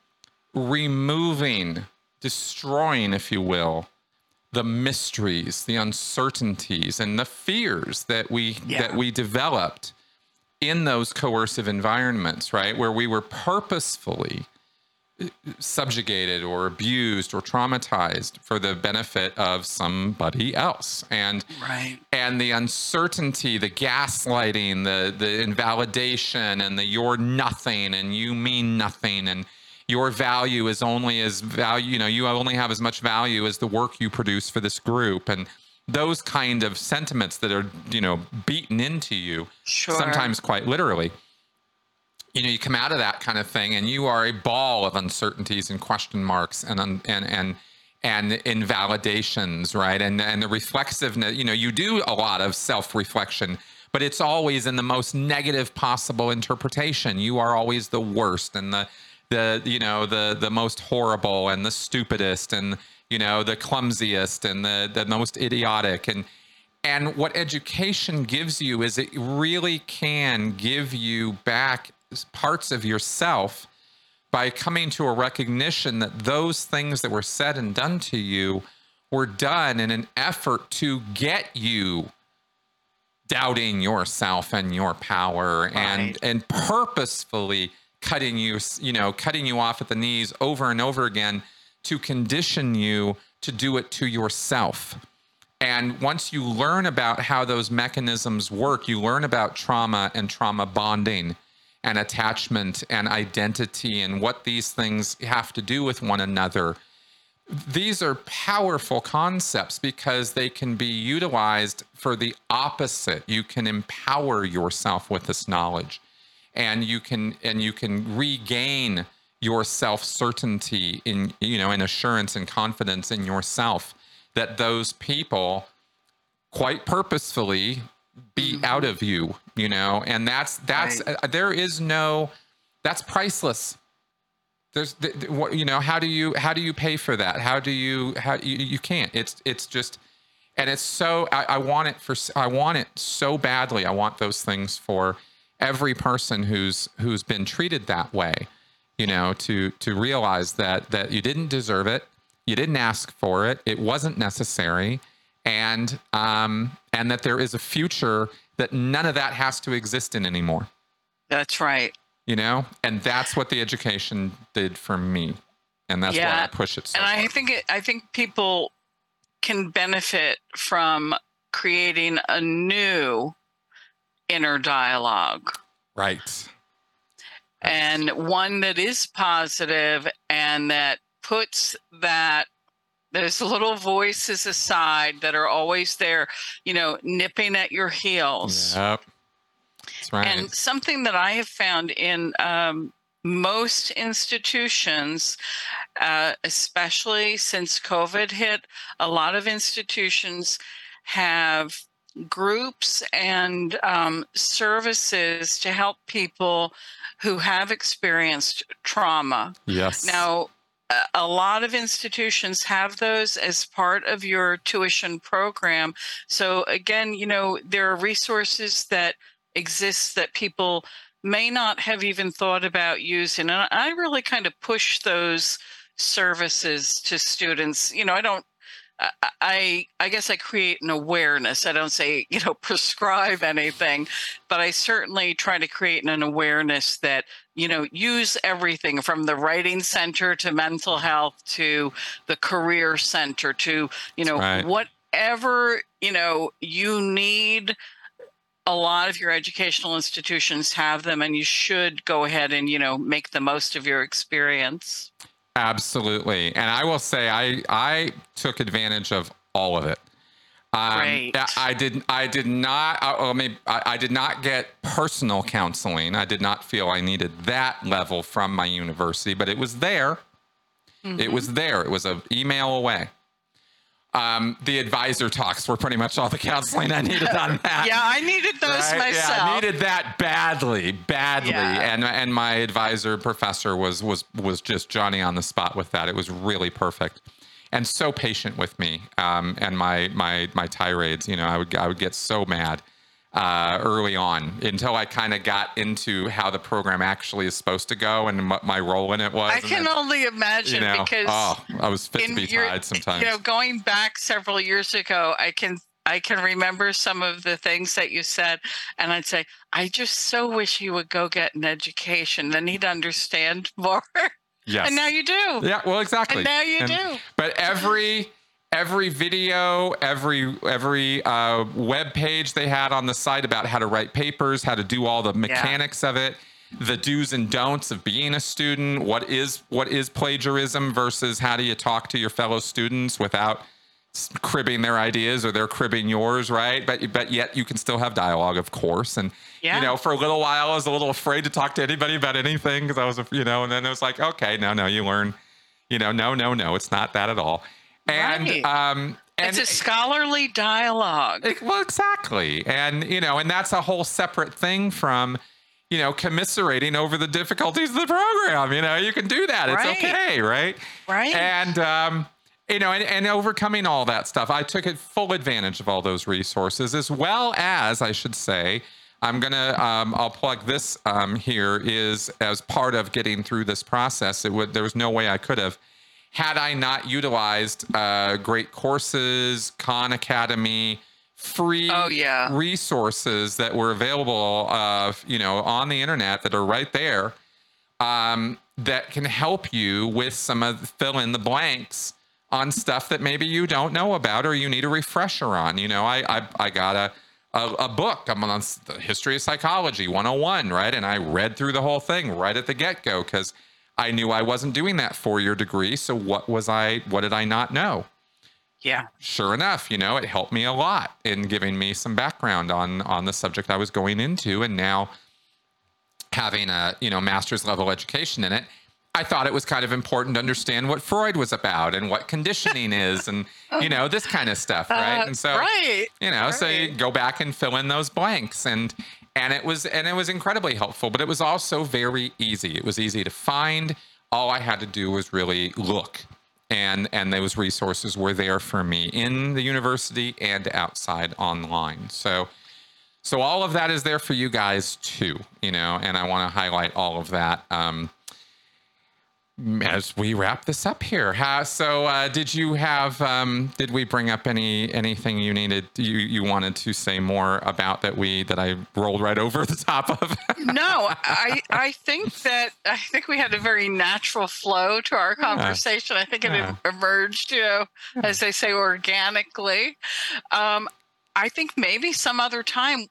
removing, destroying, if you will, the mysteries, the uncertainties, and the fears that we Yeah. that we developed in those coercive environments, right? Where we were purposefully subjugated or abused or traumatized for the benefit of somebody else. And right and the uncertainty, the gaslighting, the the invalidation, and the you're nothing and you mean nothing and your value is only as value, you know, you only have as much value as the work you produce for this group and those kind of sentiments that are, you know, beaten into you sure sometimes quite literally. You know, you come out of that kind of thing and you are a ball of uncertainties and question marks and and and and invalidations, right? And and the reflexiveness, you know, you do a lot of self-reflection, but it's always in the most negative possible interpretation. You are always the worst and the the you know the the most horrible and the stupidest and you know the clumsiest and the the most idiotic and and what education gives you is it really can give you back parts of yourself by coming to a recognition that those things that were said and done to you were done in an effort to get you doubting yourself and your power and Right. and purposefully cutting you you know cutting you off at the knees over and over again to condition you to do it to yourself and once you learn about how those mechanisms work, you learn about trauma and trauma bonding and attachment and identity and what these things have to do with one another. These are powerful concepts because they can be utilized for the opposite. You can empower yourself with this knowledge and you can and you can regain your self-certainty in you know in assurance and confidence in yourself that those people quite purposefully beat out of you you know? And that's that's Right. uh, there is no that's priceless. There's th- th- what you know how do you how do you pay for that? How do you how you, you can't. It's it's just and it's so I, I want it for i want it so badly. I want those things for every person who's who's been treated that way you know to to realize that that you didn't deserve it. You didn't ask for it. It wasn't necessary and um and that there is a future that none of that has to exist in anymore. That's right. You know? And that's what the education did for me. And that's why i push it so and I hard. think it, I think people can benefit from creating a new inner dialogue. Right. And one that is positive and that puts that those little voices aside that are always there, you know, nipping at your heels. yep That's right. And something that I have found in um, most institutions, uh, especially since COVID hit, a lot of institutions have groups and um, services to help people who have experienced trauma. yes. Now, a- lot of institutions have those as part of your tuition program. So, again, you know, there are resources that exist that people may not have even thought about using. And I really kind of push those services to students. You know, I don't. I- I I guess I create an awareness. I don't say you know prescribe anything, but I certainly try to create an awareness that you know use everything from the writing center to mental health to the career center to you know Right. whatever you know you need a lot of your educational institutions have them and you should go ahead and you know make the most of your experience Absolutely. And I will say I I took advantage of all of it. Um, Great. I- I did I did not I, well, maybe, I, I did not get personal counseling. I did not feel I needed that level from my university, but it was there. It was there. It was an email away. Um, the advisor talks were pretty much all the counseling I needed on that. yeah i needed those Right? myself Yeah, I needed that badly, badly. Yeah. And and my advisor professor was was was just Johnny on the spot with that. It was really perfect. And so patient with me. Um, and my my my tirades, you know, I would I would get so mad uh, early on until I kind of got into how the program actually is supposed to go and what my role in it was. i can then, only imagine you know, because oh, I was fit to be your- tied sometimes. you know going back several years ago i can i can remember some of the things that you said and i'd say i just so wish you would go get an education then he'd understand more yes. and now you do yeah, well, exactly. and now you And- do But every every video, every every uh, web page they had on the site about how to write papers, how to do all the mechanics of it, the do's and don'ts of being a student, what is what is plagiarism versus how do you talk to your fellow students without cribbing their ideas or they're cribbing yours, right? But but yet you can still have dialogue, of course. And Yeah. you know, for a little while, I was a little afraid to talk to anybody about anything because I was, you know, and then it was like, okay, no, no, you learn, you know, no, no, no, it's not that at all. And Right. um, and it's a scholarly dialogue it- well, exactly, and you know, and that's a whole separate thing from. You know, commiserating over the difficulties of the program. You know, you can do that. It's okay, right? right and um, you know, and, and overcoming all that stuff, I took it full advantage of all those resources, as well as I should say, I'm gonna, um, I'll plug this um, here is as part of getting through this process. It would there was no way I could have had I not utilized uh, great courses, Khan Academy, free Oh, yeah. resources that were available, uh, you know, on the internet that are right there um, that can help you with some of the fill in the blanks on stuff that maybe you don't know about or you need a refresher on. You know, I I, I got a, a a book. I'm on the history of psychology 101, right? And I read through the whole thing right at the get go because I knew I wasn't doing that four year degree. So what was I? What did I not know? yeah sure enough, you know, it helped me a lot in giving me some background on on the subject I was going into, and now having a you know master's level education in it, I thought it was kind of important to understand what Freud was about and what conditioning is, and you know this kind of stuff, right? Uh, and so right you know, so you go back and fill in those blanks, and and it was and it was incredibly helpful, but it was also very easy. It was easy to find. All I had to do was really look and and those resources were there for me in the university and outside online so so all of that is there for you guys too you know and i want to highlight all of that um as we wrap this up here. How, so uh, did you have um, did we bring up any anything you needed you you wanted to say more about that we that i rolled right over the top of? No i i think that i think we had a very natural flow to our conversation. I think it Yeah. emerged you know as they say organically. Um i think maybe some other time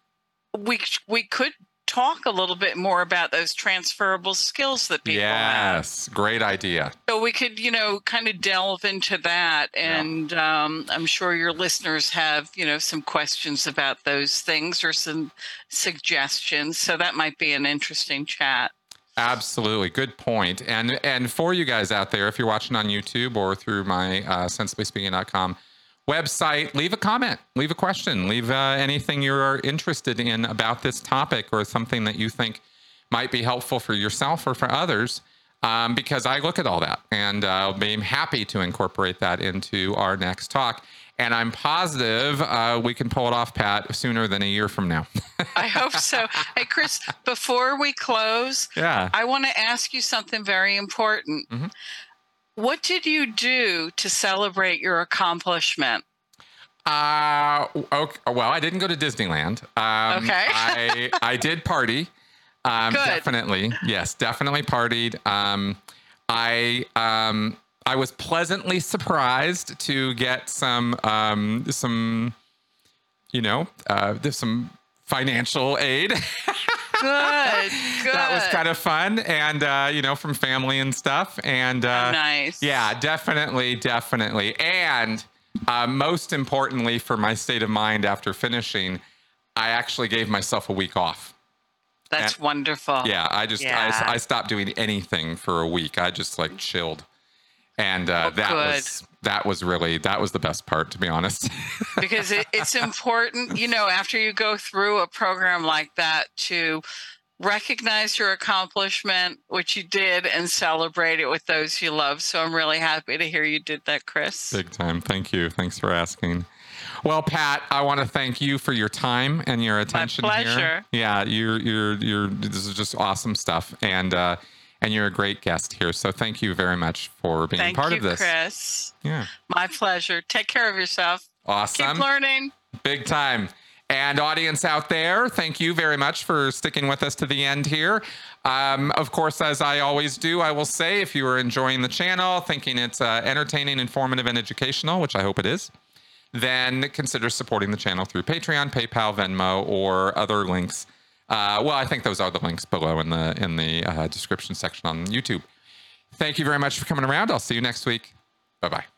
we we could talk a little bit more about those transferable skills that people have. Yes, great idea. So we could, you know, kind of delve into that. And um, I'm sure your listeners have, you know, some questions about those things or some suggestions. So that might be an interesting chat. Absolutely, good point. And and for you guys out there, if you're watching on YouTube or through my uh, sensiblyspeaking.com website, leave a comment, leave a question, leave uh, anything you're interested in about this topic or something that you think might be helpful for yourself or for others. Um, because I look at all that and uh, I'll be happy to incorporate that into our next talk. And I'm positive uh, we can pull it off, Pat, sooner than a year from now. I hope so. Hey, Chris, before we close, yeah. I want to ask you something very important. Mhm. What did you do to celebrate your accomplishment? Uh, okay, well, I didn't go to Disneyland. Um, Okay. I I did party. Um, Good. Definitely, yes, definitely partied. Um, I um, I was pleasantly surprised to get some um, some, you know, uh, some financial aid. Good, good. that was kind of fun, and uh, you know, from family and stuff, and uh, nice. yeah, definitely, definitely. And uh, most importantly, for my state of mind after finishing, I actually gave myself a week off. That's wonderful. Yeah, I just Yeah. I, I stopped doing anything for a week. I just like chilled, and uh, Oh, that good. was that was really that was the best part, to be honest. because it, it's important, you know, after you go through a program like that to recognize your accomplishment, which you did, and celebrate it with those you love. So I'm really happy to hear you did that, Chris. Big time. Thank you. Thanks for asking. Well, Pat, I want to thank you for your time and your attention here. pleasure. Yeah, you're you're you're this is just awesome stuff and uh and you're a great guest here. So thank you very much for being Thank part you, of this. Chris. Yeah. My pleasure. Take care of yourself. Awesome. Keep learning. Big time. And audience out there, thank you very much for sticking with us to the end here. Um, of course, as I always do, I will say if you are enjoying the channel, thinking it's uh, entertaining, informative, and educational, which I hope it is, then consider supporting the channel through Patreon, PayPal, Venmo, or other links. Uh, well, I think those are the links below in the in the uh, description section on YouTube. Thank you very much for coming around. I'll see you next week. Bye bye.